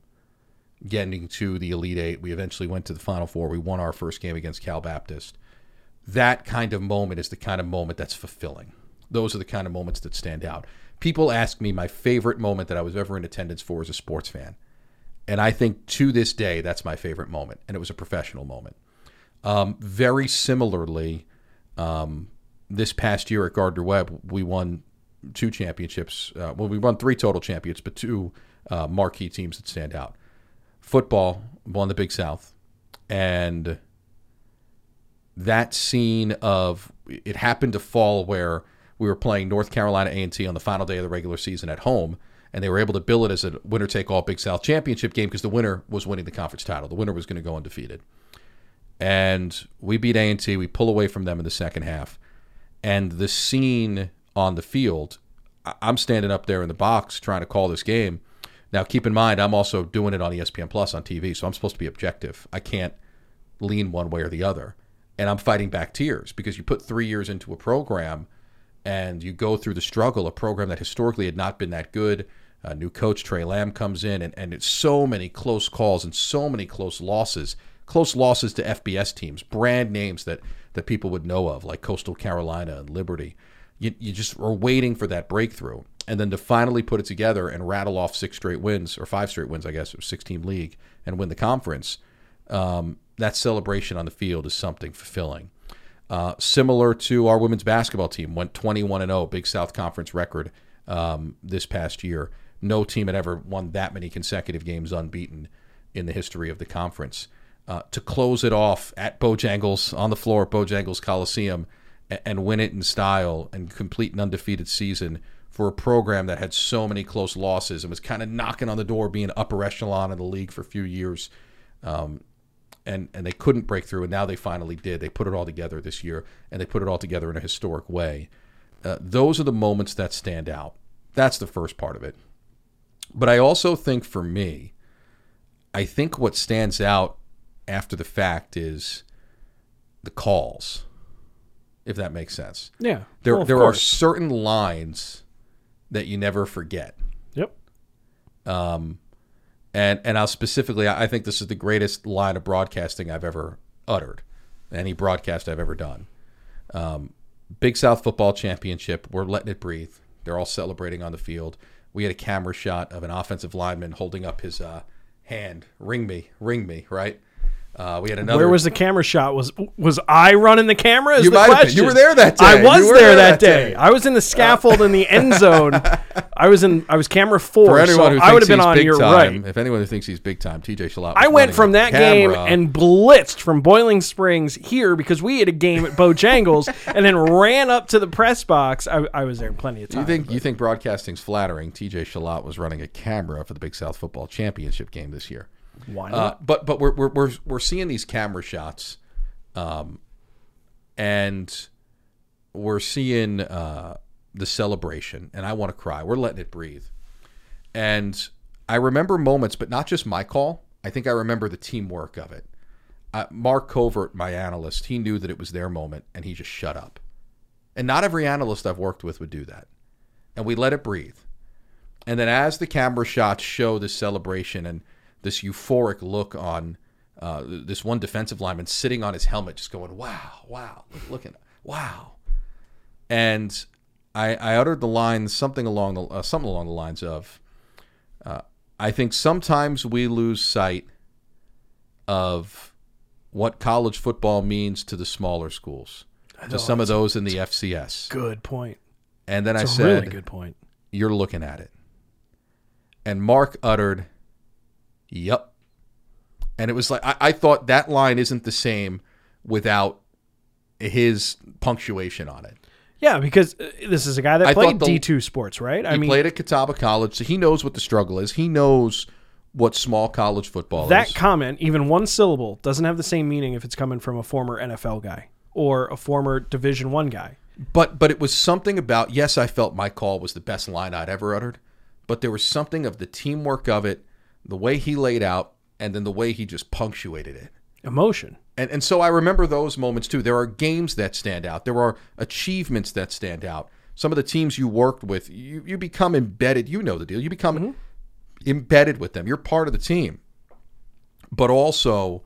Speaker 2: getting to the Elite 8, we eventually went to the Final 4. We won our first game against Cal Baptist. That kind of moment is the kind of moment that's fulfilling. Those are the kind of moments that stand out. People ask me my favorite moment that I was ever in attendance for as a sports fan. And I think to this day, that's my favorite moment. And it was a professional moment. Um, very similarly, um, this past year at Gardner Webb, we won two championships. Uh, well, we won three total championships, but two uh, marquee teams that stand out. football won the Big South, and that scene of it happened to fall where we were playing North Carolina A&T on the final day of the regular season at home, and they were able to bill it as a winner take all Big South championship game because the winner was winning the conference title. The winner was going to go undefeated, and we beat A&T. We pull away from them in the second half, and the scene on the field. I'm standing up there in the box trying to call this game. Now, keep in mind, I'm also doing it on ESPN Plus on TV, so I'm supposed to be objective. I can't lean one way or the other. And I'm fighting back tears because you put three years into a program and you go through the struggle, a program that historically had not been that good. A new coach, Tre Lamb, comes in, and, and it's so many close calls and so many close losses. Close losses to FBS teams, brand names that, that people would know of, like Coastal Carolina and Liberty. You, you just are waiting for that breakthrough. And then to finally put it together and rattle off six straight wins, or five straight wins, I guess, or six team league, and win the conference um, that celebration on the field is something fulfilling. Uh, similar to our women's basketball team, went 21 and 0, Big South Conference record um, this past year. No team had ever won that many consecutive games unbeaten in the history of the conference. Uh, to close it off at Bojangles on the floor at Bojangles Coliseum and, and win it in style and complete an undefeated season for a program that had so many close losses and was kind of knocking on the door, being upper echelon in the league for a few years and and they couldn't break through, and now they finally did. They put it all together this year, and they put it all together in a historic way. Uh, those are the moments that stand out. That's the first part of it. But I also think for me, I think what stands out after the fact is the calls, if that makes sense.
Speaker 1: Yeah.
Speaker 2: There,
Speaker 1: Well,
Speaker 2: there are certain lines that you never forget.
Speaker 1: Yep.
Speaker 2: And and I'll specifically, I think this is the greatest line of broadcasting I've ever uttered, any broadcast I've ever done. Um, Big South Football Championship, we're letting it breathe. They're all celebrating on the field. We had a camera shot of an offensive lineman holding up his uh, hand, "Ring me, ring me," right? Uh, we had another.
Speaker 1: Where was the camera shot? Was was I running the camera? Is
Speaker 2: You
Speaker 1: the
Speaker 2: might have been.
Speaker 1: question.
Speaker 2: You were there that day.
Speaker 1: I was there
Speaker 2: there
Speaker 1: that day.
Speaker 2: day.
Speaker 1: I was in the scaffold in the end zone. I was in. I was camera four.
Speaker 2: for anyone
Speaker 1: so
Speaker 2: who thinks
Speaker 1: I would have been on your
Speaker 2: time,
Speaker 1: right.
Speaker 2: if anyone who thinks he's big time, TJ Chillot.
Speaker 1: I went from that game and blitzed from Boiling Springs here because we had a game at Bojangles, <laughs> and then ran up to the press box. I, I was there plenty of time.
Speaker 2: You think you think broadcasting's flattering? TJ Chillot was running a camera for the Big South Football Championship game this year.
Speaker 1: Why
Speaker 2: Uh,
Speaker 1: not?
Speaker 2: but but we're, we're we're we're seeing these camera shots, um, and we're seeing uh, the celebration, and I want to cry. We're letting it breathe, and I remember moments, but not just my call. I think I remember the teamwork of it. Uh, Mark Covert, my analyst, he knew that it was their moment, and he just shut up. And not every analyst I've worked with would do that. And we let it breathe. And then as the camera shots show this celebration and this euphoric look on uh, this one defensive lineman sitting on his helmet, just going, "Wow, wow, look, at, wow," and I, I uttered the lines something along the uh, something along the lines of, uh, "I think sometimes we lose sight of what college football means to the smaller schools, to some of those in the FCS."
Speaker 1: Good point.
Speaker 2: And then I
Speaker 1: It's a
Speaker 2: said,
Speaker 1: really good point.
Speaker 2: you're looking at it. And Mark uttered, Yep. And it was like, I, I thought that line isn't the same without his punctuation on it.
Speaker 1: Yeah, because uh, this is a guy that
Speaker 2: I
Speaker 1: played D two sports, right? I
Speaker 2: He
Speaker 1: mean,
Speaker 2: played at Catawba College, so he knows what the struggle is. He knows what small college football
Speaker 1: that
Speaker 2: is.
Speaker 1: That comment, even one syllable, doesn't have the same meaning if it's coming from a former NFL guy or a former Division One guy.
Speaker 2: But but it was something about yes, I felt my call was the best line I'd ever uttered, but there was something of the teamwork of it, the way he laid out, and then the way he just punctuated it.
Speaker 1: Emotion.
Speaker 2: And and so I remember those moments too. There are games that stand out. There are achievements that stand out. Some of the teams you worked with, you, you become embedded. You know the deal. You become embedded with them. You're part of the team. But also,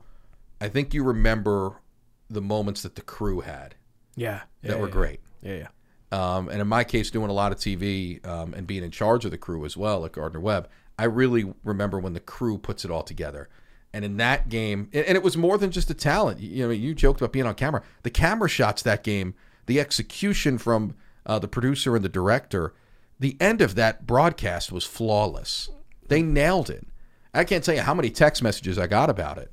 Speaker 2: I think you remember the moments that the crew had
Speaker 1: Yeah,
Speaker 2: that
Speaker 1: yeah,
Speaker 2: were
Speaker 1: yeah.
Speaker 2: great.
Speaker 1: Yeah, yeah.
Speaker 2: Um, and in my case, doing a lot of TV um, and being in charge of the crew as well at Gardner Webb, I really remember when the crew puts it all together. And in that game, and it was more than just a talent. You know, you joked about being on camera. The camera shots that game, the execution from uh, the producer and the director, the end of that broadcast was flawless. They nailed it. I can't tell you how many text messages I got about it.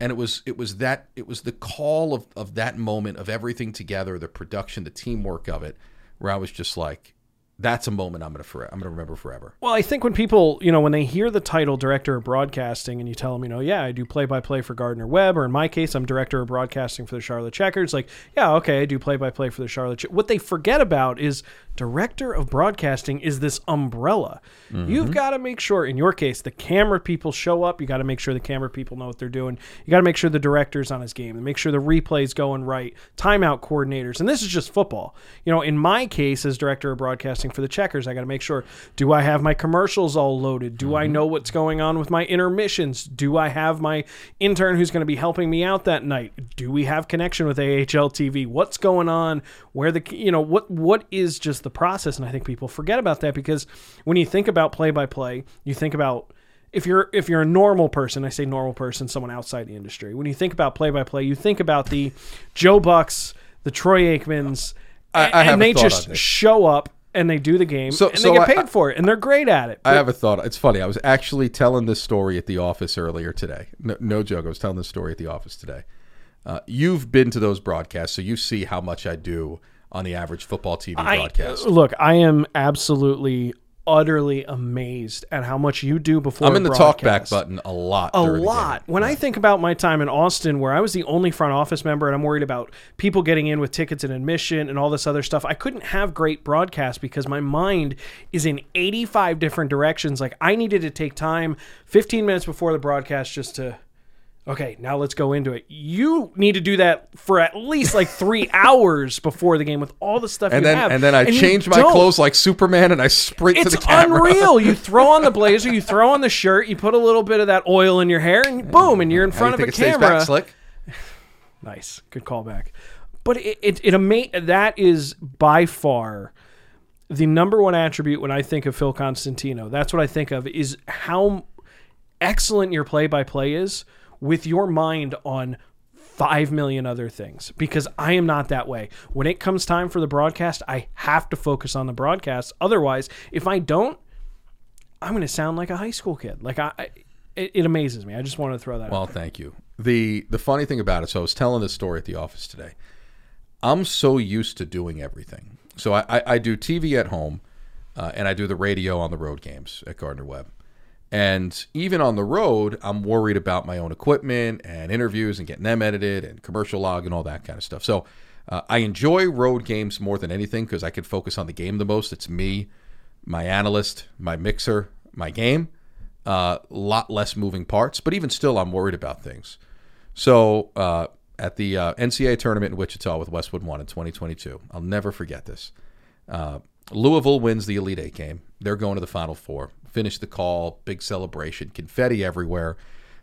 Speaker 2: And it was it was that it was the call of, of that moment of everything together, the production, the teamwork of it, where I was just like, that's a moment I'm gonna for, I'm gonna remember forever.
Speaker 1: Well, I think when people, you know, when they hear the title director of broadcasting and you tell them, you know, yeah, I do play by play for Gardner Webb, or in my case, I'm director of broadcasting for the Charlotte Checkers, like, yeah, okay, I do play by play for the Charlotte. Che-. What they forget about is director of broadcasting is this umbrella. Mm-hmm. You've got to make sure, in your case, the camera people show up. You got to make sure the camera people know what they're doing. You got to make sure the director's on his game and make sure the replay's going right. Timeout coordinators, and this is just football. You know, in my case, as director of broadcasting for the Checkers, I got to make sure: do I have my commercials all loaded? Do I know what's going on with my intermissions? Do I have my intern who's going to be helping me out that night? Do we have connection with AHL TV? What's going on? Where the you know what what is just the process? And I think people forget about that because when you think about play by play, you think about if you're if you're a normal person, I say normal person, someone outside the industry. When you think about play by play, you think about the Joe Bucks, the Troy Aikmans,
Speaker 2: I- I
Speaker 1: and they just show up and they do the game
Speaker 2: So-
Speaker 1: and
Speaker 2: so
Speaker 1: they get
Speaker 2: I-
Speaker 1: paid for it and they're great at it.
Speaker 2: I have a thought. It's funny. I was actually telling this story at the office earlier today. No, no joke. I was telling this story at the office today. Uh, you've been to those broadcasts, so you see how much I do on the average football TV
Speaker 1: I,
Speaker 2: broadcast.
Speaker 1: look, I am absolutely utterly amazed at how much you do before
Speaker 2: I'm in the talk back button a lot.
Speaker 1: a lot. When I think about my time in Austin, where I was the only front office member, and I'm worried about people getting in with tickets and admission and all this other stuff, I couldn't have great broadcast because my mind is in 85 different directions. Like I needed to take time, 15 minutes before the broadcast, just to. Okay, now let's go into it. You need to do that for at least like three <laughs> hours before the game with all the stuff
Speaker 2: And
Speaker 1: you
Speaker 2: then
Speaker 1: have.
Speaker 2: and then I
Speaker 1: you
Speaker 2: change my
Speaker 1: don't.
Speaker 2: clothes like Superman and I sprint
Speaker 1: It's
Speaker 2: to the camera.
Speaker 1: It's unreal. You <laughs> throw on the blazer, you throw on the shirt, you put a little bit of that oil in your hair, and boom, and you're in front of a
Speaker 2: think it stays
Speaker 1: camera.
Speaker 2: back slick? <sighs>
Speaker 1: Nice, good callback. But it it, it ama- that is by far the number one attribute when I think of Phil Constantino. That's what I think of is how excellent your play by play is with your mind on five million other things because I am not that way. When it comes time for the broadcast, I have to focus on the broadcast. Otherwise, if I don't, I'm going to sound like a high school kid. Like I, I it, it amazes me. I just wanted to throw that out.
Speaker 2: Well, thank you. the The funny thing about it, so I was telling this story at the office today. I'm so used to doing everything. So I, I, I do TV at home, uh, and I do the radio on the road games at Gardner Webb. And even on the road, I'm worried about my own equipment and interviews and getting them edited and commercial log and all that kind of stuff. So uh, I enjoy road games more than anything because I can focus on the game the most. It's me, my analyst, my mixer, my game. A uh, lot less moving parts, but even still, I'm worried about things. So uh, at the uh, NCAA tournament in Wichita with Westwood One in 2022, I'll never forget this. Louisville wins the Elite Eight game. They're going to the Final Four. Finish the call, big celebration, confetti everywhere.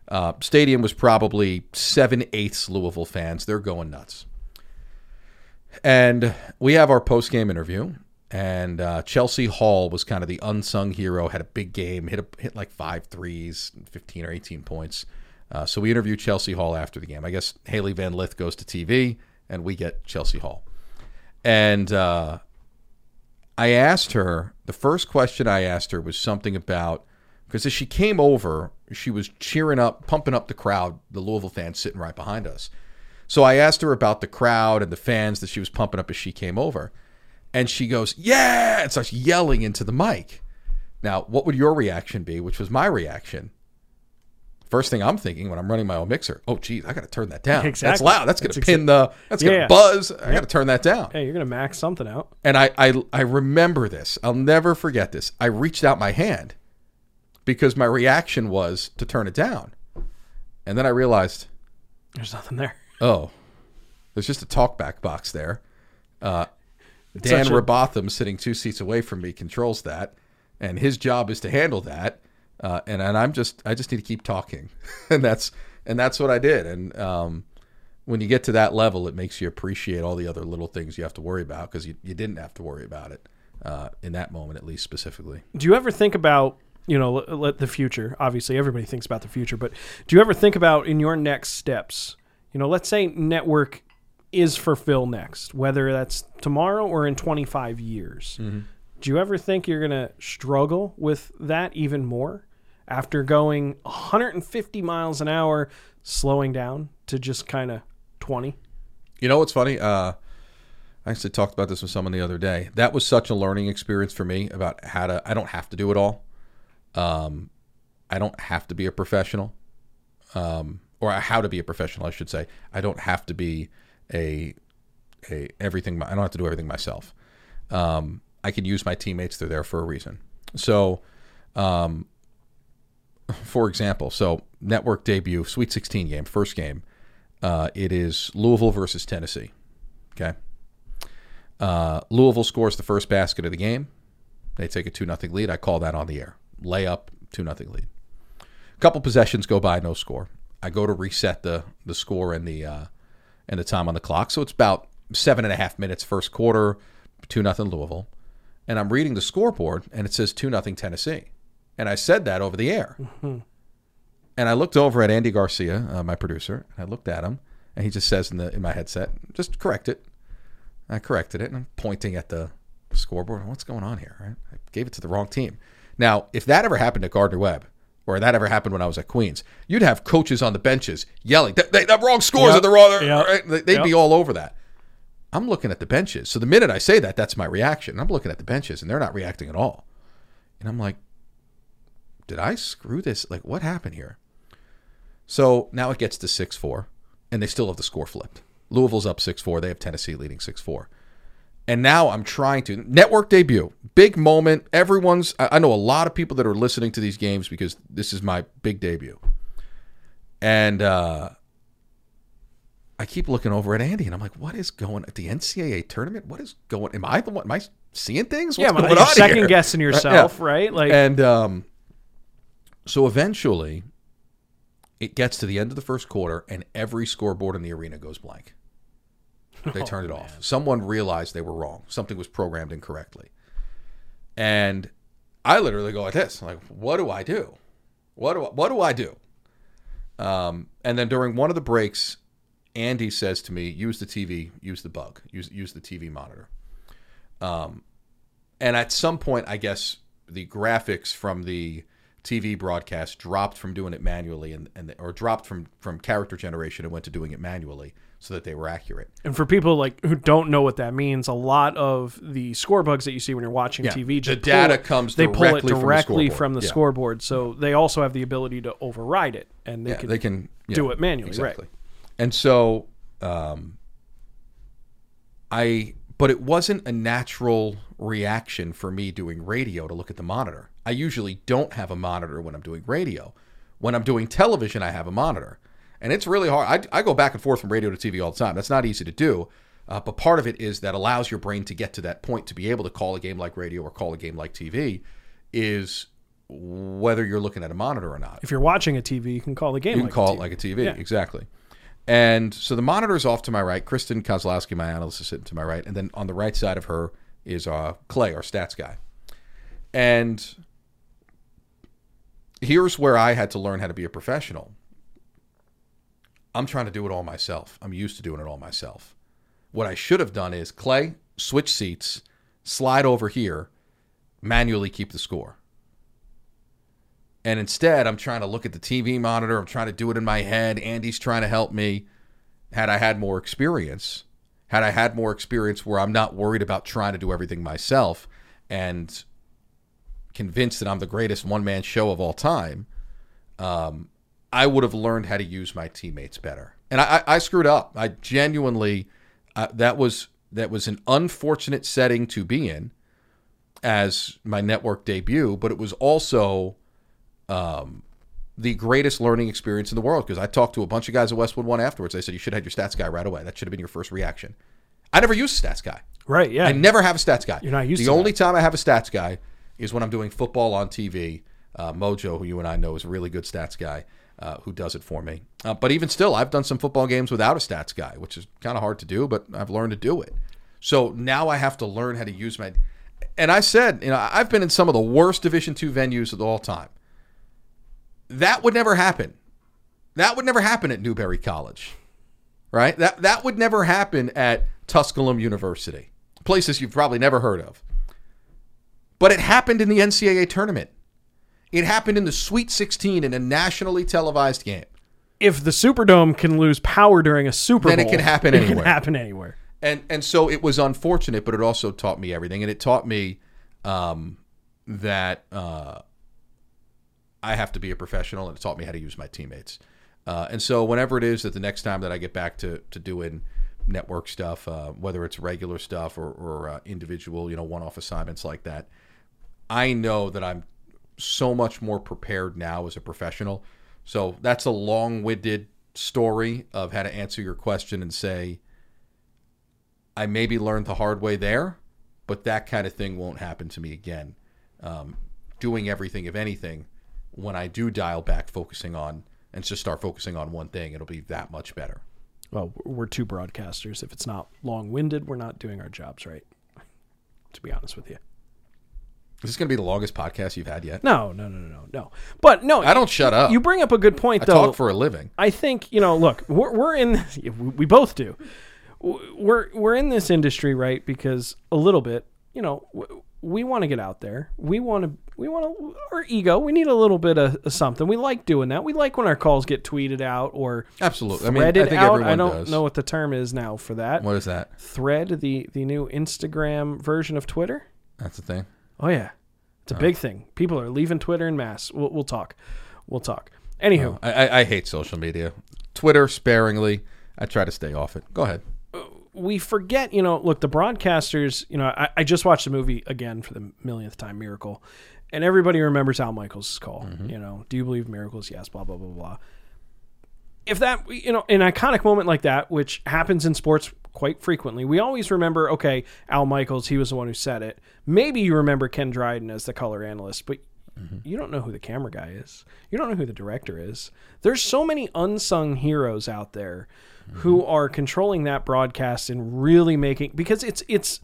Speaker 2: Uh, stadium was probably seven eighths Louisville fans. They're going nuts. And we have our post game interview, and uh, Chelsie Hall was kind of the unsung hero. Had a big game, hit a, hit like five threes, fifteen or eighteen points. Uh, so we interview Chelsie Hall after the game. I guess Hailey Van Lith goes to TV, and we get Chelsie Hall. And uh, I asked her the first question I asked her was something about because as she came over, she was cheering up, pumping up the crowd, the Louisville fans sitting right behind us. So I asked her about the crowd and the fans that she was pumping up as she came over. And she goes, Yeah, and starts yelling into the mic. Now, what would your reaction be? Which was my reaction. First thing I'm thinking when I'm running my own mixer, oh, geez, I got to turn that down. That's loud. That's to
Speaker 1: That's
Speaker 2: pin the, that's
Speaker 1: Yeah.
Speaker 2: buzz. I got to turn that down.
Speaker 1: Hey, you're gonna max something out.
Speaker 2: And I, I I remember this. I'll never forget this. I reached out my hand because my reaction was to turn it down. And then I realized,
Speaker 1: There's nothing there.
Speaker 2: oh, there's just a talkback box there. Uh, Dan
Speaker 1: a-
Speaker 2: Robotham, sitting two seats away from me, controls that, and his job is to handle that. Uh, and and I'm just I just need to keep talking, <laughs> and that's and that's what I did. And um, when you get to that level, it makes you appreciate all the other little things you have to worry about because you, you didn't have to worry about it uh, in that moment, at least specifically.
Speaker 1: Do you ever think about you know let, let the future? Obviously, everybody thinks about the future, but do you ever think about in your next steps? You know, let's say network is for Phil next, whether that's tomorrow or in 25 years.
Speaker 2: Mm-hmm.
Speaker 1: Do you ever think you're going to struggle with that even more after going 150 miles an hour, slowing down to just kind of 20?
Speaker 2: You know what's funny? Uh, I actually talked about this with someone the other day. That was such a learning experience for me about how to. I don't have to do it all. Um, I don't have to be a professional, um, or how to be a professional, I should say. I don't have to be a a everything. I don't have to do everything myself. Um, I can use my teammates; they're there for a reason. So, um, <laughs> for example, so network debut, Sweet 16 game, first game. Uh, it is Louisville versus Tennessee. Okay. Uh, Louisville scores the first basket of the game. They take a 2 0 lead. I call that on the air. Layup, 2 0 lead. A couple possessions go by, no score. I go to reset the, the score and the, uh, and the time on the clock. So it's about seven and a half minutes first quarter, 2 0 Louisville. And I'm reading the scoreboard and it says 2 0 Tennessee. And I said that over the air. Mm-hmm. And I looked over at Andy Garcia, uh, my producer, and I looked at him, and he just says in the in my headset, "Just correct it." I corrected it, and I'm pointing at the scoreboard. What's going on here? Right? I gave it to the wrong team. Now, if that ever happened at Gardner Webb, or that ever happened when I was at Queens, you'd have coaches on the benches yelling, "The wrong scores yep. are the wrong." Yep. Right? They'd yep. be all over that. I'm looking at the benches. So the minute I say that, that's my reaction. I'm looking at the benches, and they're not reacting at all. And I'm like, "Did I screw this? Like, what happened here?" So now it gets to 6 4, and they still have the score flipped. Louisville's up 6 4. They have Tennessee leading 6 4. And now I'm trying to network debut, big moment. Everyone's, I know a lot of people that are listening to these games because this is my big debut. And uh, I keep looking over at Andy and I'm like, what is going at the NCAA tournament? What is going? Am I the one? Am I seeing things?
Speaker 1: What's yeah, going on second here? guessing yourself, yeah. right?
Speaker 2: Like, and um, so eventually it gets to the end of the first quarter and every scoreboard in the arena goes blank. They oh, turned it man. off. Someone realized they were wrong. Something was programmed incorrectly. And I literally go like this, like, what do I do? What do I, what do I do? Um, and then during one of the breaks, Andy says to me, "Use the TV, use the bug, use use the TV monitor." Um, and at some point, I guess the graphics from the TV broadcast dropped from doing it manually and, and or dropped from from character generation and went to doing it manually so that they were accurate.
Speaker 1: And for people like who don't know what that means, a lot of the score bugs that you see when you're watching
Speaker 2: yeah,
Speaker 1: TV,
Speaker 2: the data comes they pull it directly
Speaker 1: from the,
Speaker 2: from the
Speaker 1: yeah. scoreboard. So they also have the ability to override it, and they
Speaker 2: yeah,
Speaker 1: can
Speaker 2: they can
Speaker 1: do it manually,
Speaker 2: exactly.
Speaker 1: right?
Speaker 2: And so, um, I but it wasn't a natural reaction for me doing radio to look at the monitor. I usually don't have a monitor when I'm doing radio. When I'm doing television, I have a monitor. And it's really hard. I, I go back and forth from radio to TV all the time. That's not easy to do. Uh, but part of it is that allows your brain to get to that point to be able to call a game like radio or call a game like TV is whether you're looking at a monitor or not.
Speaker 1: If you're watching a TV, you can call the game.
Speaker 2: You can like call it like a TV, yeah. exactly. And so the monitor is off to my right. Kristen Kozlowski, my analyst, is sitting to my right, and then on the right side of her is uh, Clay, our stats guy. And here's where I had to learn how to be a professional. I'm trying to do it all myself. I'm used to doing it all myself. What I should have done is Clay, switch seats, slide over here, manually keep the score. And instead, I'm trying to look at the TV monitor. I'm trying to do it in my head. Andy's trying to help me. Had I had more experience, had I had more experience where I'm not worried about trying to do everything myself and convinced that I'm the greatest one man show of all time, um, I would have learned how to use my teammates better. And I, I, I screwed up. I genuinely uh, that was that was an unfortunate setting to be in as my network debut, but it was also um, the greatest learning experience in the world because I talked to a bunch of guys at Westwood One afterwards. They said you should have had your stats guy right away. That should have been your first reaction. I never use a stats guy.
Speaker 1: Right. Yeah.
Speaker 2: I never have a stats guy.
Speaker 1: You're not used.
Speaker 2: The only that. time I have a stats guy is when I'm doing football on TV. Uh, Mojo, who you and I know is a really good stats guy, uh, who does it for me. Uh, but even still, I've done some football games without a stats guy, which is kind of hard to do, but I've learned to do it. So now I have to learn how to use my. And I said, you know, I've been in some of the worst Division two venues of all time. That would never happen. That would never happen at Newberry College, right? That that would never happen at Tusculum University, places you've probably never heard of. But it happened in the NCAA tournament. It happened in the Sweet 16 in a nationally televised game.
Speaker 1: If the Superdome can lose power during a Super
Speaker 2: Then it can happen <laughs>
Speaker 1: It
Speaker 2: anywhere.
Speaker 1: can happen anywhere.
Speaker 2: and and so it was unfortunate, but it also taught me everything, and it taught me um, that uh, I have to be a professional, and it taught me how to use my teammates. Uh, and so whenever it is that the next time that I get back to to doing network stuff, uh, whether it's regular stuff or, or uh, individual, you know, one-off assignments like that, I know that I'm so much more prepared now as a professional. So that's a long-winded story of how to answer your question and say I maybe learned the hard way there, but that kind of thing won't happen to me again. Um, doing everything, if anything, when I do dial back, focusing on and just start focusing on one thing, it'll be that much better.
Speaker 1: Well, we're two broadcasters. If it's not long-winded, we're not doing our jobs right. To be honest with you.
Speaker 2: Is this going to be the longest podcast you've had yet?
Speaker 1: No, no, no, no, no, no. But no,
Speaker 2: I don't shut up.
Speaker 1: You bring up a good point,
Speaker 2: I
Speaker 1: though.
Speaker 2: talk for a living.
Speaker 1: I think you know. Look, we're, we're in. We both do. We're we're in this industry, right? Because a little bit, you know, we want to get out there. We want to. We want to. Our ego. We need a little bit of, of something. We like doing that. We like when our calls get tweeted out or
Speaker 2: Absolutely. I mean, I think
Speaker 1: out.
Speaker 2: everyone
Speaker 1: I don't
Speaker 2: does.
Speaker 1: know what the term is now for that.
Speaker 2: What is that?
Speaker 1: Thread the the new Instagram version of Twitter.
Speaker 2: That's the thing.
Speaker 1: Oh yeah, it's a oh. big thing. People are leaving Twitter in mass. We'll, we'll talk. We'll talk. Anywho, oh,
Speaker 2: I, I, I hate social media. Twitter sparingly. I try to stay off it. Go ahead.
Speaker 1: We forget, you know, look, the broadcasters, you know, I, I just watched the movie again for the millionth time, Miracle, and everybody remembers Al Michaels' call. Mm-hmm. You know, do you believe miracles? Yes, blah, blah, blah, blah. If that, you know, an iconic moment like that, which happens in sports quite frequently, we always remember, okay, Al Michaels, he was the one who said it. Maybe you remember Ken Dryden as the color analyst, but mm-hmm. you don't know who the camera guy is. You don't know who the director is. There's so many unsung heroes out there who are controlling that broadcast and really making because it's it's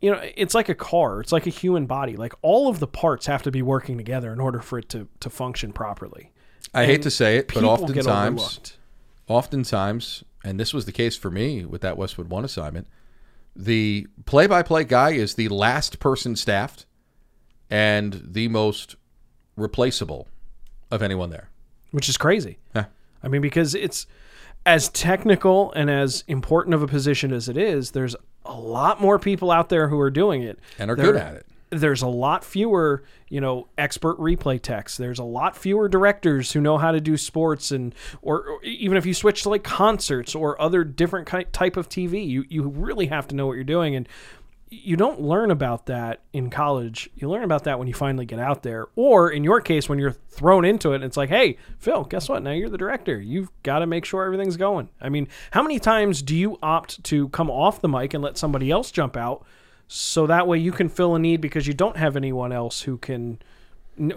Speaker 1: you know it's like a car it's like a human body like all of the parts have to be working together in order for it to to function properly
Speaker 2: I hate to say it, but oftentimes, oftentimes, and this was the case for me with that Westwood One assignment, the play-by-play guy is the last person staffed and the most replaceable of anyone there.
Speaker 1: which is crazy
Speaker 2: Yeah.
Speaker 1: i mean because it's as technical and as important of a position as it is there's a lot more people out there who are doing it
Speaker 2: And are
Speaker 1: There-
Speaker 2: good at it.
Speaker 1: there's a lot fewer, you know, expert replay techs. There's a lot fewer directors who know how to do sports and or, or even if you switch to like concerts or other different type of TV, you you really have to know what you're doing and you don't learn about that in college. You learn about that when you finally get out there or in your case when you're thrown into it and it's like, "Hey, Phil, guess what? Now you're the director. You've got to make sure everything's going." I mean, how many times do you opt to come off the mic and let somebody else jump out? so that way you can fill a need because you don't have anyone else who can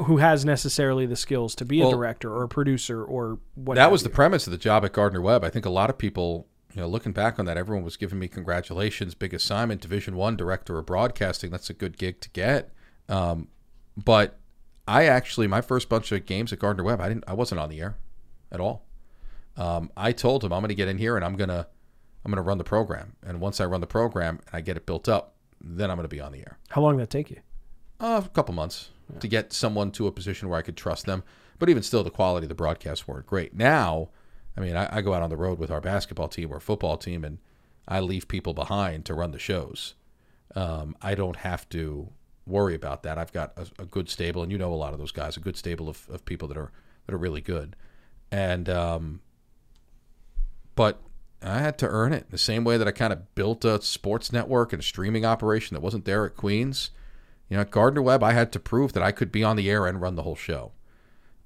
Speaker 1: who has necessarily the skills to be a director or a producer or what
Speaker 2: That was
Speaker 1: you.
Speaker 2: the premise of the job at Gardner Webb. I think a lot of people, you know, looking back on that, everyone was giving me congratulations, big assignment, Division One director of broadcasting. That's a good gig to get. Um, but I actually, my first bunch of games at Gardner Webb, I didn't, I wasn't on the air at all. Um, I told him I'm going to get in here and I'm gonna, I'm gonna run the program. And once I run the program and I get it built up, then I'm going to be on the air.
Speaker 1: how long did that take you
Speaker 2: Uh, a couple months to get someone to a position where I could trust them. But even still, the quality of the broadcasts weren't great. Now, I mean, I, I go out on the road with our basketball team or football team, and I leave people behind to run the shows. Um, I don't have to worry about that. I've got a, a good stable, and you know a lot of those guys, a good stable of, of people that are that are really good. And um, but I had to earn it the same way that I kind of built a sports network and a streaming operation that wasn't there at Queens. You know, at Gardner Webb, I had to prove that I could be on the air and run the whole show.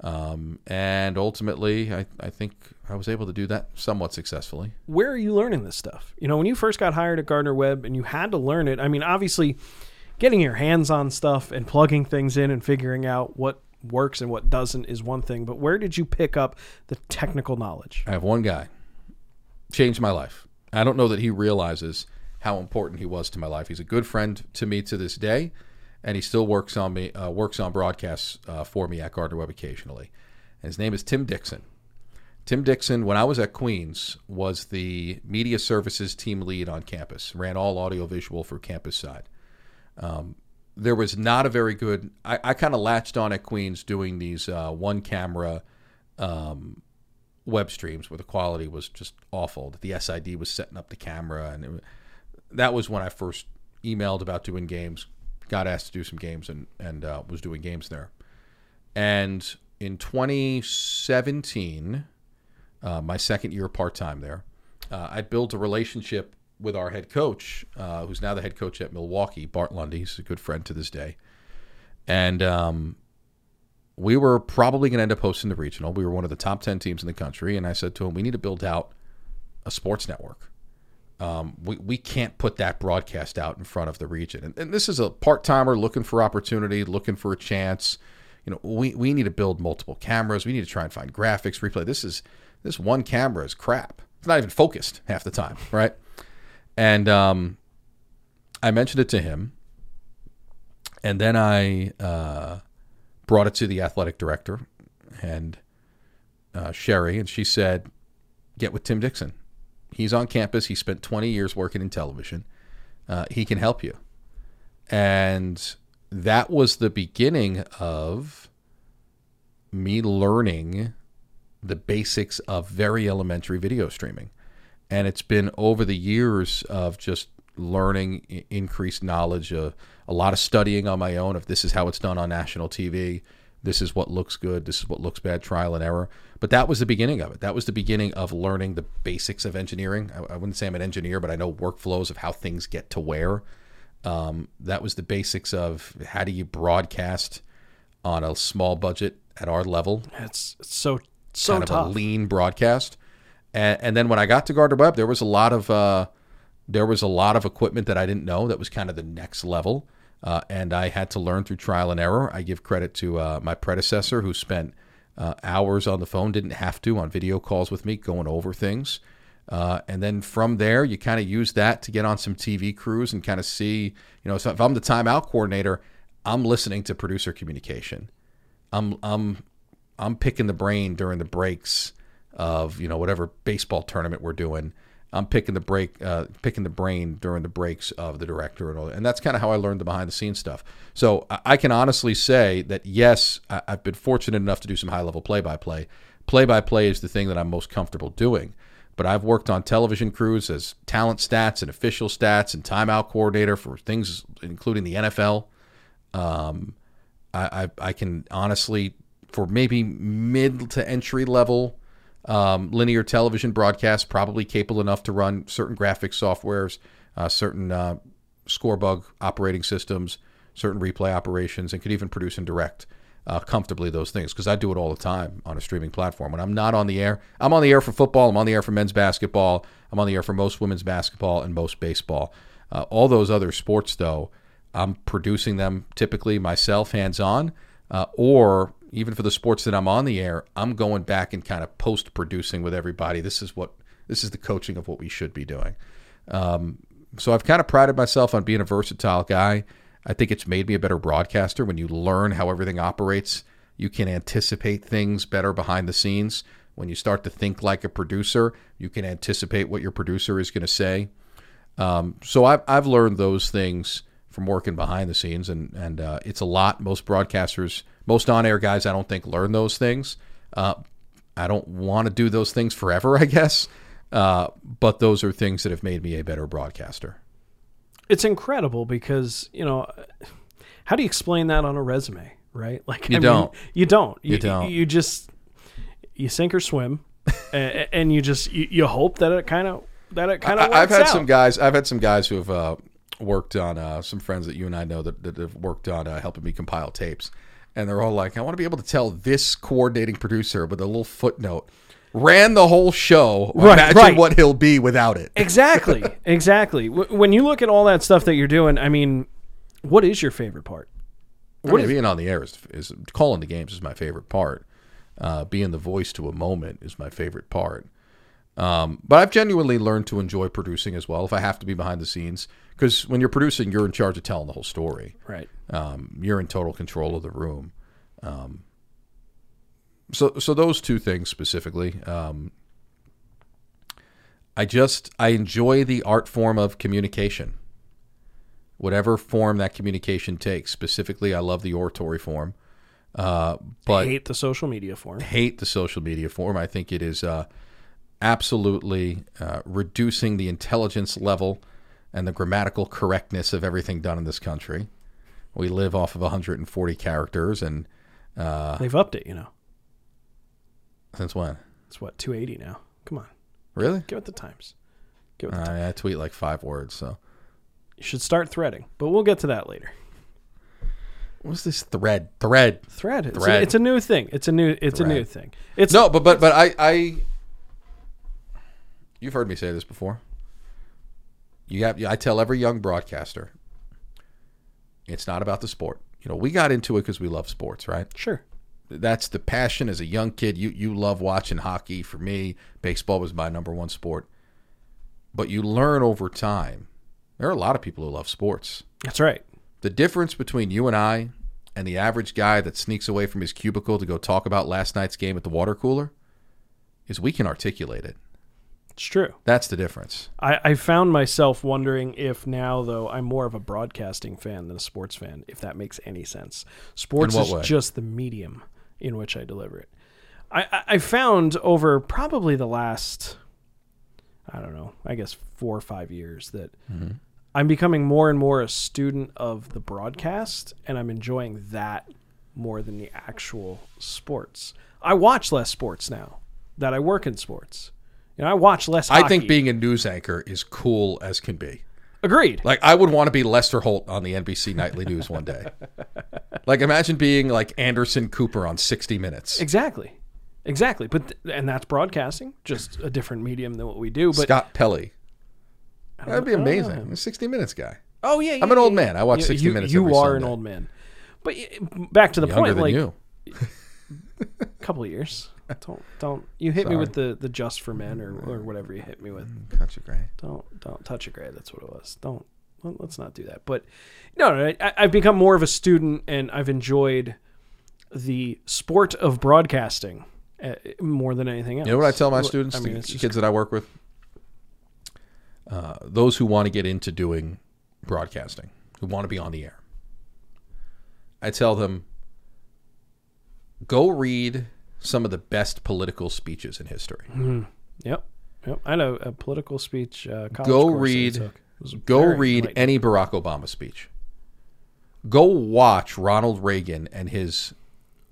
Speaker 2: Um, and ultimately, I, I think I was able to do that somewhat successfully.
Speaker 1: where are you learning this stuff you know when you first got hired at gardner webb and you had to learn it i mean obviously getting your hands on stuff and plugging things in and figuring out what works and what doesn't is one thing but where did you pick up the technical knowledge
Speaker 2: I have one guy changed my life. I don't know that he realizes how important he was to my life. He's a good friend to me to this day, and he still works on me uh, works on broadcasts uh, for me at Gardner Webb occasionally. And his name is Tim Dixon. Tim Dixon, when I was at Queens, was the media services team lead on campus. Ran all audiovisual for campus side. Um, there was not a very good. I, I kind of latched on at Queens doing these uh, one camera um, web streams where the quality was just awful. The SID was setting up the camera, and it, that was when I first emailed about doing games. Got asked to do some games, and and uh, was doing games there. And in 2017, uh, my second year part time there, uh, I built a relationship with our head coach, uh, who's now the head coach at Milwaukee, Bart Lundy. He's a good friend to this day. And um, we were probably going to end up hosting the regional. We were one of the top 10 teams in the country. And I said to him, we need to build out a sports network. Um, we, we can't put that broadcast out in front of the region. And, and this is a part timer looking for opportunity, looking for a chance. You know, we, we need to build multiple cameras. We need to try and find graphics, replay. This is this one camera is crap. It's not even focused half the time, <laughs> right? And um, I mentioned it to him, and then I uh, brought it to the athletic director and uh, Sherry, and she said, "Get with Tim Dixon. He's on campus. He spent 20 years working in television. Uh, he can help you." And that was the beginning of me learning the basics of very elementary video streaming. And it's been over the years of just learning, increased knowledge, uh, a lot of studying on my own of this is how it's done on national TV. This is what looks good. This is what looks bad, trial and error. But that was the beginning of it. That was the beginning of learning the basics of engineering. I, I wouldn't say I'm an engineer, but I know workflows of how things get to where. Um, that was the basics of how do you broadcast on a small budget at our level.
Speaker 1: It's, it's so so
Speaker 2: kind
Speaker 1: tough.
Speaker 2: of a lean broadcast. And, and then when I got to Gardner Webb, there was a lot of uh, there was a lot of equipment that I didn't know that was kind of the next level, uh, and I had to learn through trial and error. I give credit to uh, my predecessor who spent uh, hours on the phone, didn't have to on video calls with me, going over things. Uh, and then from there, you kind of use that to get on some TV crews and kind of see, you know, so if I'm the timeout coordinator, I'm listening to producer communication. I'm I'm I'm picking the brain during the breaks of you know whatever baseball tournament we're doing. I'm picking the break, uh, picking the brain during the breaks of the director and all, and that's kind of how I learned the behind the scenes stuff. So I can honestly say that yes, I've been fortunate enough to do some high level play by play. Play by play is the thing that I'm most comfortable doing. But I've worked on television crews as talent stats and official stats and timeout coordinator for things including the NFL. Um, I, I, I can honestly for maybe mid to entry level um, linear television broadcasts, probably capable enough to run certain graphics softwares, uh, certain uh, scorebug operating systems, certain replay operations, and could even produce and direct uh, comfortably those things because I do it all the time on a streaming platform. When I'm not on the air, I'm on the air for football, I'm on the air for men's basketball, I'm on the air for most women's basketball and most baseball. Uh, all those other sports, though, I'm producing them typically myself, hands on, uh, or even for the sports that I'm on the air, I'm going back and kind of post producing with everybody. This is what this is the coaching of what we should be doing. Um, so I've kind of prided myself on being a versatile guy. I think it's made me a better broadcaster. When you learn how everything operates, you can anticipate things better behind the scenes. When you start to think like a producer, you can anticipate what your producer is going to say. Um, so I've, I've learned those things from working behind the scenes, and and uh, it's a lot. Most broadcasters, most on-air guys, I don't think learn those things. Uh, I don't want to do those things forever, <laughs> I guess. Uh, but those are things that have made me a better broadcaster.
Speaker 1: It's incredible because you know, <sighs> how do you explain that on a resume, right? <laughs> Like
Speaker 2: you
Speaker 1: I
Speaker 2: don't.
Speaker 1: Mean, you don't. You,
Speaker 2: You don't.
Speaker 1: You just you sink or swim, <laughs> and, and you just you, you hope that it kind of that it kind of.
Speaker 2: I've had
Speaker 1: out.
Speaker 2: some guys. I've had some guys who have uh, worked on uh, some friends that you and I know that, that have worked on uh, helping me compile tapes, and they're all like, "I want to be able to tell this coordinating producer with a little footnote." Ran the whole show.
Speaker 1: Right,
Speaker 2: Imagine
Speaker 1: right.
Speaker 2: what he'll be without it.
Speaker 1: Exactly, <laughs> exactly. When you look at all that stuff that you're doing, I mean, what is your favorite part?
Speaker 2: I mean, being on the air is, is calling the games is my favorite part. Uh, being the voice to a moment is my favorite part. Um, but I've genuinely learned to enjoy producing as well. If I have to be behind the scenes, because when you're producing, you're in charge of telling the whole story.
Speaker 1: Right.
Speaker 2: Um, you're in total control of the room. Um, so, so those two things specifically. Um, I just I enjoy the art form of communication. whatever form that communication takes. Specifically, I love the oratory form, uh, but I
Speaker 1: hate the social media form.
Speaker 2: hate the social media form. I think it is uh, absolutely uh, reducing the intelligence level and the grammatical correctness of everything done in this country. We live off of 140 characters, and uh,
Speaker 1: They've upped it, you know.
Speaker 2: since when?
Speaker 1: It's what 280 now. Come on,
Speaker 2: Really?
Speaker 1: give it the times. Give it. The
Speaker 2: I, I tweet like five words. So
Speaker 1: You should start threading, but we'll get to that later.
Speaker 2: what's this thread? Thread.
Speaker 1: Thread. It's,
Speaker 2: Thread.
Speaker 1: A, it's a new thing. It's a new. It's a new thing. It's
Speaker 2: No, but but but I I. You've heard me say this before. You have. I tell every young broadcaster. It's not about the sport. You know, we got into it because we love sports, right?
Speaker 1: sure.
Speaker 2: That's the passion as a young kid. You you love watching hockey. For me, baseball was my number one sport. But you learn over time. There are a lot of people who love sports.
Speaker 1: That's right.
Speaker 2: The difference between you and I and the average guy that sneaks away from his cubicle to go talk about last night's game at the water cooler is we can articulate it.
Speaker 1: It's true.
Speaker 2: That's the difference.
Speaker 1: I, I found myself wondering if now, though, I'm more of a broadcasting fan than a sports fan, if that makes any sense. Sports is
Speaker 2: way?
Speaker 1: just the medium in which I deliver it. I, I, found over probably the last, I don't know, I guess four or five years that
Speaker 2: Mm-hmm.
Speaker 1: I'm becoming more and more a student of the broadcast, and I'm enjoying that more than the actual sports. I watch less sports now that I work in sports. You know, I watch less.
Speaker 2: I think being a news anchor is cool as can be.
Speaker 1: agreed.
Speaker 2: Like I would want to be Lester Holt on the NBC Nightly News one day. <laughs> Like imagine being like Anderson Cooper on 60 Minutes.
Speaker 1: Exactly. Exactly. But th- and that's broadcasting, just a different medium than what we do. But
Speaker 2: Scott
Speaker 1: Pelley.
Speaker 2: That'd be
Speaker 1: know- I don't know
Speaker 2: amazing. I'm a 60 Minutes guy.
Speaker 1: Oh yeah,
Speaker 2: I'm an old man. I watch
Speaker 1: You-
Speaker 2: 60
Speaker 1: you,
Speaker 2: Minutes
Speaker 1: You are an old man. But back to the
Speaker 2: Younger
Speaker 1: point, like
Speaker 2: you.
Speaker 1: a <laughs> couple of years. <laughs> Don't don't you hit me with the the just for men or, or whatever you hit me with.
Speaker 2: Country gray.
Speaker 1: Don't don't touch a gray. That's what it was. Don't let- let's not do that. But no, no I, I've become more of a student, and I've enjoyed the sport of broadcasting uh, more than anything else.
Speaker 2: You know what I tell my students,
Speaker 1: I mean,
Speaker 2: the
Speaker 1: it's just
Speaker 2: kids that I work with? Uh, those who want to get into doing broadcasting, who want to be on the air. I tell them, go read some of the best political speeches in history.
Speaker 1: Yep. Yep. I know a political speech. Uh,
Speaker 2: Go
Speaker 1: course that I
Speaker 2: read-. Go read any Barack Obama speech. Go watch Ronald Reagan and his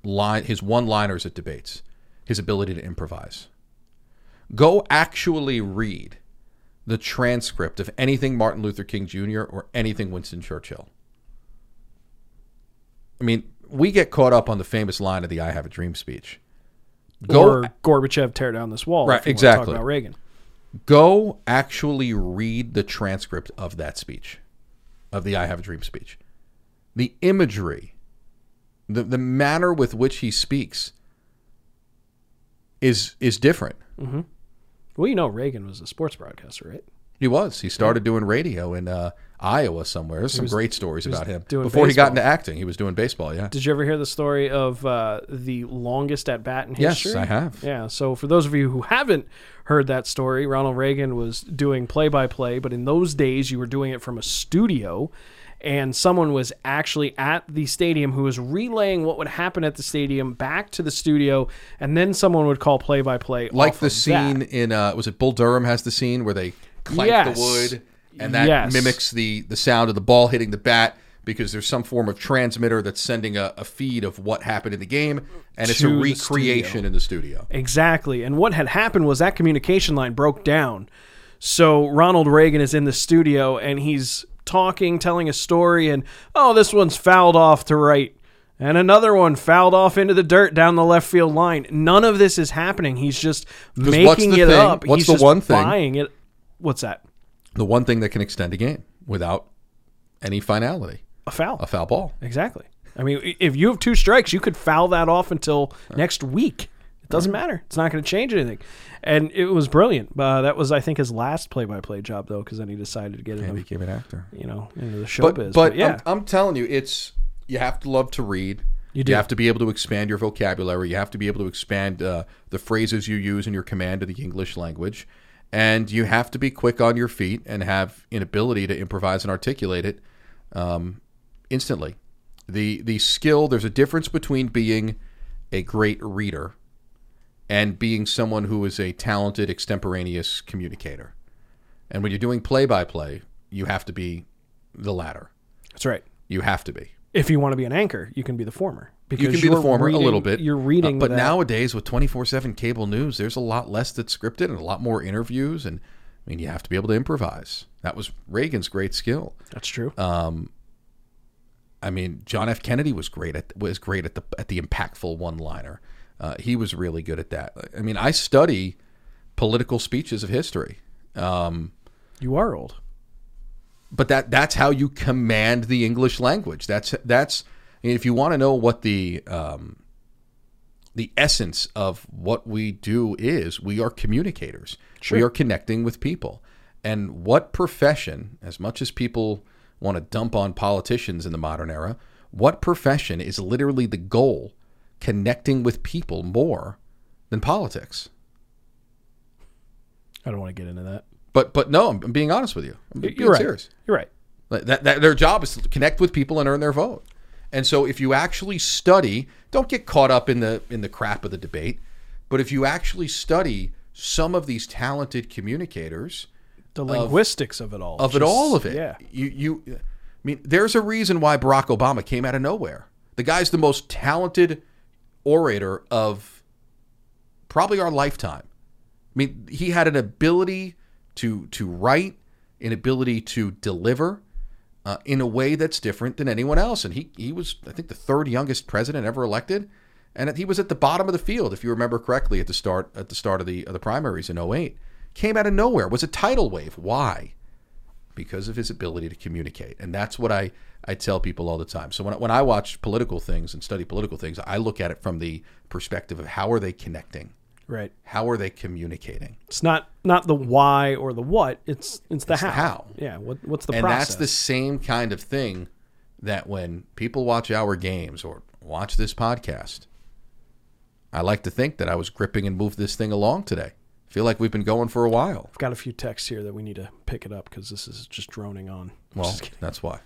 Speaker 2: line, his one-liners at debates, his ability to improvise. Go actually read the transcript of anything Martin Luther King Jr. or anything Winston Churchill. I mean, we get caught up on the famous line of the "I Have a Dream" speech. Go
Speaker 1: or Gorbachev tear down this wall.
Speaker 2: Right,
Speaker 1: if you wanna
Speaker 2: exactly.
Speaker 1: Talk about Reagan.
Speaker 2: go actually read the transcript of that speech, of the I Have a Dream speech. The imagery, the, the manner with which he speaks is is different.
Speaker 1: Well, you know, Reagan was a sports broadcaster, right?
Speaker 2: He was. He started doing radio in uh, Iowa somewhere. There's some great stories about him.
Speaker 1: doing
Speaker 2: Before he got into acting, he was doing baseball, yeah.
Speaker 1: Did you ever hear the story of uh, the longest at bat in history? Yes.
Speaker 2: I have.
Speaker 1: Yeah. So for those of you who haven't heard that story, Ronald Reagan was doing play-by-play, but in those days you were doing it from a studio, and someone was actually at the stadium who was relaying what would happen at the stadium back to the studio, and then someone would call play-by-play.
Speaker 2: Like
Speaker 1: off
Speaker 2: the
Speaker 1: of
Speaker 2: scene
Speaker 1: that.
Speaker 2: in uh, was it Bull Durham has the scene where they clank
Speaker 1: Yes.
Speaker 2: the wood and that
Speaker 1: Yes.
Speaker 2: mimics the the sound of the ball hitting the bat because there's some form of transmitter that's sending a, a feed of what happened in the game and it's a
Speaker 1: To the
Speaker 2: recreation in the studio.
Speaker 1: Exactly. And what had happened was that communication line broke down. So Ronald Reagan is in the studio and he's talking, telling a story, and oh, this one's fouled off to right. And another one fouled off into the dirt down the left field line. None of this is happening. He's just making it
Speaker 2: thing-
Speaker 1: up.
Speaker 2: what's
Speaker 1: He's
Speaker 2: the
Speaker 1: just
Speaker 2: one thing-
Speaker 1: buying it. What's that?
Speaker 2: The one thing that can extend a game without any finality,
Speaker 1: A foul.
Speaker 2: a foul ball.
Speaker 1: Exactly. I mean, if you have two strikes, you could foul that off until next week. It doesn't matter. It's not going to change anything. And it was brilliant. Uh, that was, I think, his last play-by-play job, though, because then he decided to get into,
Speaker 2: became an actor.
Speaker 1: you know, into the showbiz.
Speaker 2: But,
Speaker 1: But,
Speaker 2: but
Speaker 1: yeah,
Speaker 2: I'm, I'm telling you, it's you have to love to read.
Speaker 1: You do.
Speaker 2: have to be able to expand your vocabulary. You have to be able to expand uh, the phrases you use in your command of the English language, and you have to be quick on your feet and have an ability to improvise and articulate it. um, instantly. The the skill there's a difference between being a great reader and being someone who is a talented extemporaneous communicator. And when you're doing play by play, you have to be the latter.
Speaker 1: That's right.
Speaker 2: You have to be.
Speaker 1: If you want to be an anchor, you can be the former. Because
Speaker 2: You can be the former
Speaker 1: reading-
Speaker 2: a little bit,
Speaker 1: You're reading,
Speaker 2: Uh, but
Speaker 1: that-
Speaker 2: nowadays with twenty four seven cable news, there's a lot less that's scripted and a lot more interviews, and I mean you have to be able to improvise. That was Reagan's great skill.
Speaker 1: that's true.
Speaker 2: Uh, I mean, John F. Kennedy was great at was great at the at the impactful one liner. Uh, he was really good at that. I mean, I study political speeches of history,
Speaker 1: you are old.
Speaker 2: but that that's how you command the English language. That's that's if you want to know what the um, the essence of what we do is, we are communicators. We are connecting with people. And what profession, as much as people want to dump on politicians in the modern era, what profession is literally the goal connecting with people more than politics?
Speaker 1: I don't want to get into that.
Speaker 2: But but no, I'm being honest with you. I'm being
Speaker 1: You're right.
Speaker 2: serious.
Speaker 1: You're right.
Speaker 2: That, that their job is to connect with people and earn their vote. And so if you actually study, don't get caught up in the in the crap of the debate, but if you actually study some of these talented communicators
Speaker 1: The linguistics of, it all.
Speaker 2: of it all of it,
Speaker 1: Yeah.
Speaker 2: you you I mean there's a reason why Barack Obama came out of nowhere. The guy's the most talented orator of probably our lifetime. I mean, he had an ability to to write, an ability to deliver uh, in a way that's different than anyone else. And he he was, I think, the third youngest president ever elected, and he was at the bottom of the field, if you remember correctly, at the start at the start of the of the primaries in 08. Came out of nowhere. Was a tidal wave. Why? Because of his ability to communicate, and that's what I I tell people all the time. So when when I watch political things and study political things, I look at it from the perspective of how are they connecting,
Speaker 1: Right.
Speaker 2: how are they communicating.
Speaker 1: It's not not the why or the what. It's it's the how.
Speaker 2: the how.
Speaker 1: Yeah. What what's the process?
Speaker 2: and
Speaker 1: process?
Speaker 2: that's the same kind of thing that when people watch our games or watch this podcast, I like to think that I was gripping and moved this thing along today. feel like we've been going for a while.
Speaker 1: I've got a few texts here that we need to pick it up because this is just droning on.
Speaker 2: Well,
Speaker 1: just, kidding.
Speaker 2: that's why.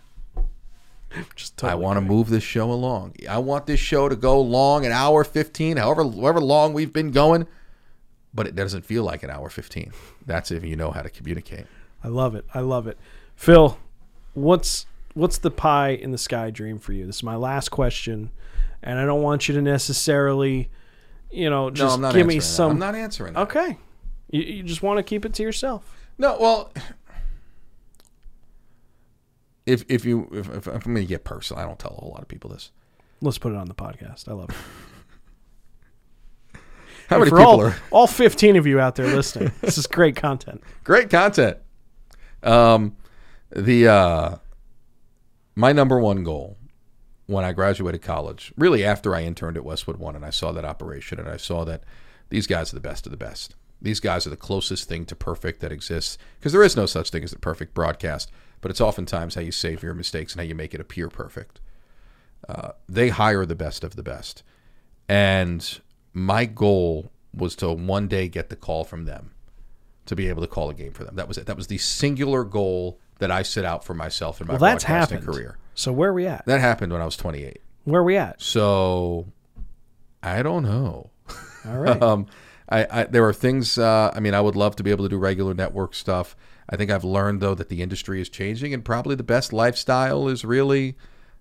Speaker 2: <laughs>
Speaker 1: just
Speaker 2: I want to move this show along. I want this show to go long, an hour 15, however however long we've been going, but it doesn't feel like an hour 15. That's if you know how to communicate.
Speaker 1: I love it. I love it. Phil, what's what's the pie in the sky dream for you? This is my last question, and I don't want you to necessarily, you know,
Speaker 2: No,
Speaker 1: just
Speaker 2: not
Speaker 1: give me
Speaker 2: that.
Speaker 1: some.
Speaker 2: I'm not answering that.
Speaker 1: okay. You, you just want to keep it to yourself.
Speaker 2: No, well, if if you if, if I'm going to get personal, I don't tell a whole lot of people this.
Speaker 1: Let's put it on the podcast. I love it. <laughs>
Speaker 2: How many people
Speaker 1: all,
Speaker 2: are
Speaker 1: all 15 of you out there listening, this is great content. <laughs>
Speaker 2: great content? Um, the uh, my number one goal when I graduated college, really after I interned at Westwood One, and I saw that operation, and I saw that these guys are the best of the best. These guys are the closest thing to perfect that exists because there is no such thing as the perfect broadcast, but it's oftentimes how you save your mistakes and how you make it appear perfect. Uh, they hire the best of the best, and my goal was to one day get the call from them to be able to call a game for them. That was it. That was the singular goal that I set out for myself in my
Speaker 1: Well, that's
Speaker 2: broadcasting
Speaker 1: happened.
Speaker 2: career.
Speaker 1: So where are we at?
Speaker 2: That happened when I was 28.
Speaker 1: Where are we at?
Speaker 2: So I don't know.
Speaker 1: All right. <laughs>
Speaker 2: Um, I, I there are things. Uh, I mean, I would love to be able to do regular network stuff. I think I've learned though that the industry is changing, and probably the best lifestyle is really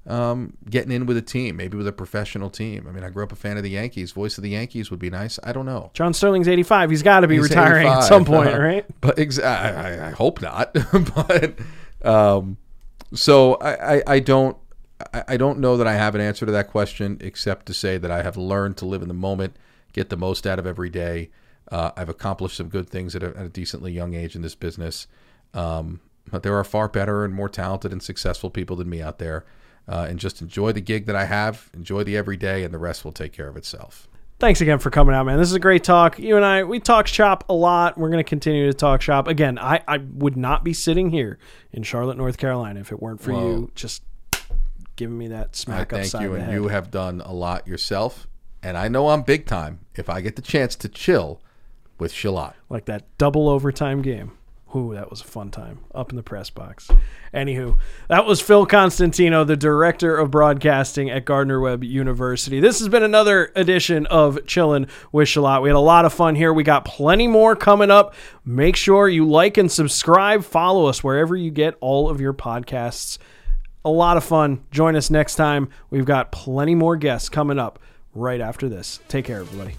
Speaker 2: um, getting in with a team, maybe with a professional team. I mean, I grew up a fan of the Yankees. Voice of the Yankees would be nice. I don't know.
Speaker 1: John Sterling's 85. He's got to be
Speaker 2: He's
Speaker 1: retiring at some point,
Speaker 2: uh,
Speaker 1: right? <laughs>
Speaker 2: But ex- I, I, I hope not. <laughs> but um, so I, I, I don't I, I don't know that I have an answer to that question except to say that I have learned to live in the moment, get the most out of every day. Uh, I've accomplished some good things at a, at a decently young age in this business. Um, but there are far better and more talented and successful people than me out there. Uh, and just enjoy the gig that I have, enjoy the everyday, and the rest will take care of itself.
Speaker 1: Thanks again for coming out, man. This is a great talk. You and I, we talk shop a lot. We're going to continue to talk shop. Again, I, I would not be sitting here in Charlotte, North Carolina if it weren't for you just giving me that smack
Speaker 2: I
Speaker 1: smack
Speaker 2: thank you, and
Speaker 1: head.
Speaker 2: you have done a lot yourself. And I know I'm big time if I get the chance to chill with Chillot.
Speaker 1: like that double overtime game. Whew, that was a fun time up in the press box. Anywho, that was Phil Constantino, the director of broadcasting at Gardner Webb University. This has been another edition of Chillin' with Chillot. We had a lot of fun here. We got plenty more coming up. Make sure you like and subscribe. Follow us wherever you get all of your podcasts. A lot of fun. Join us next time. We've got plenty more guests coming up right after this. Take care, everybody.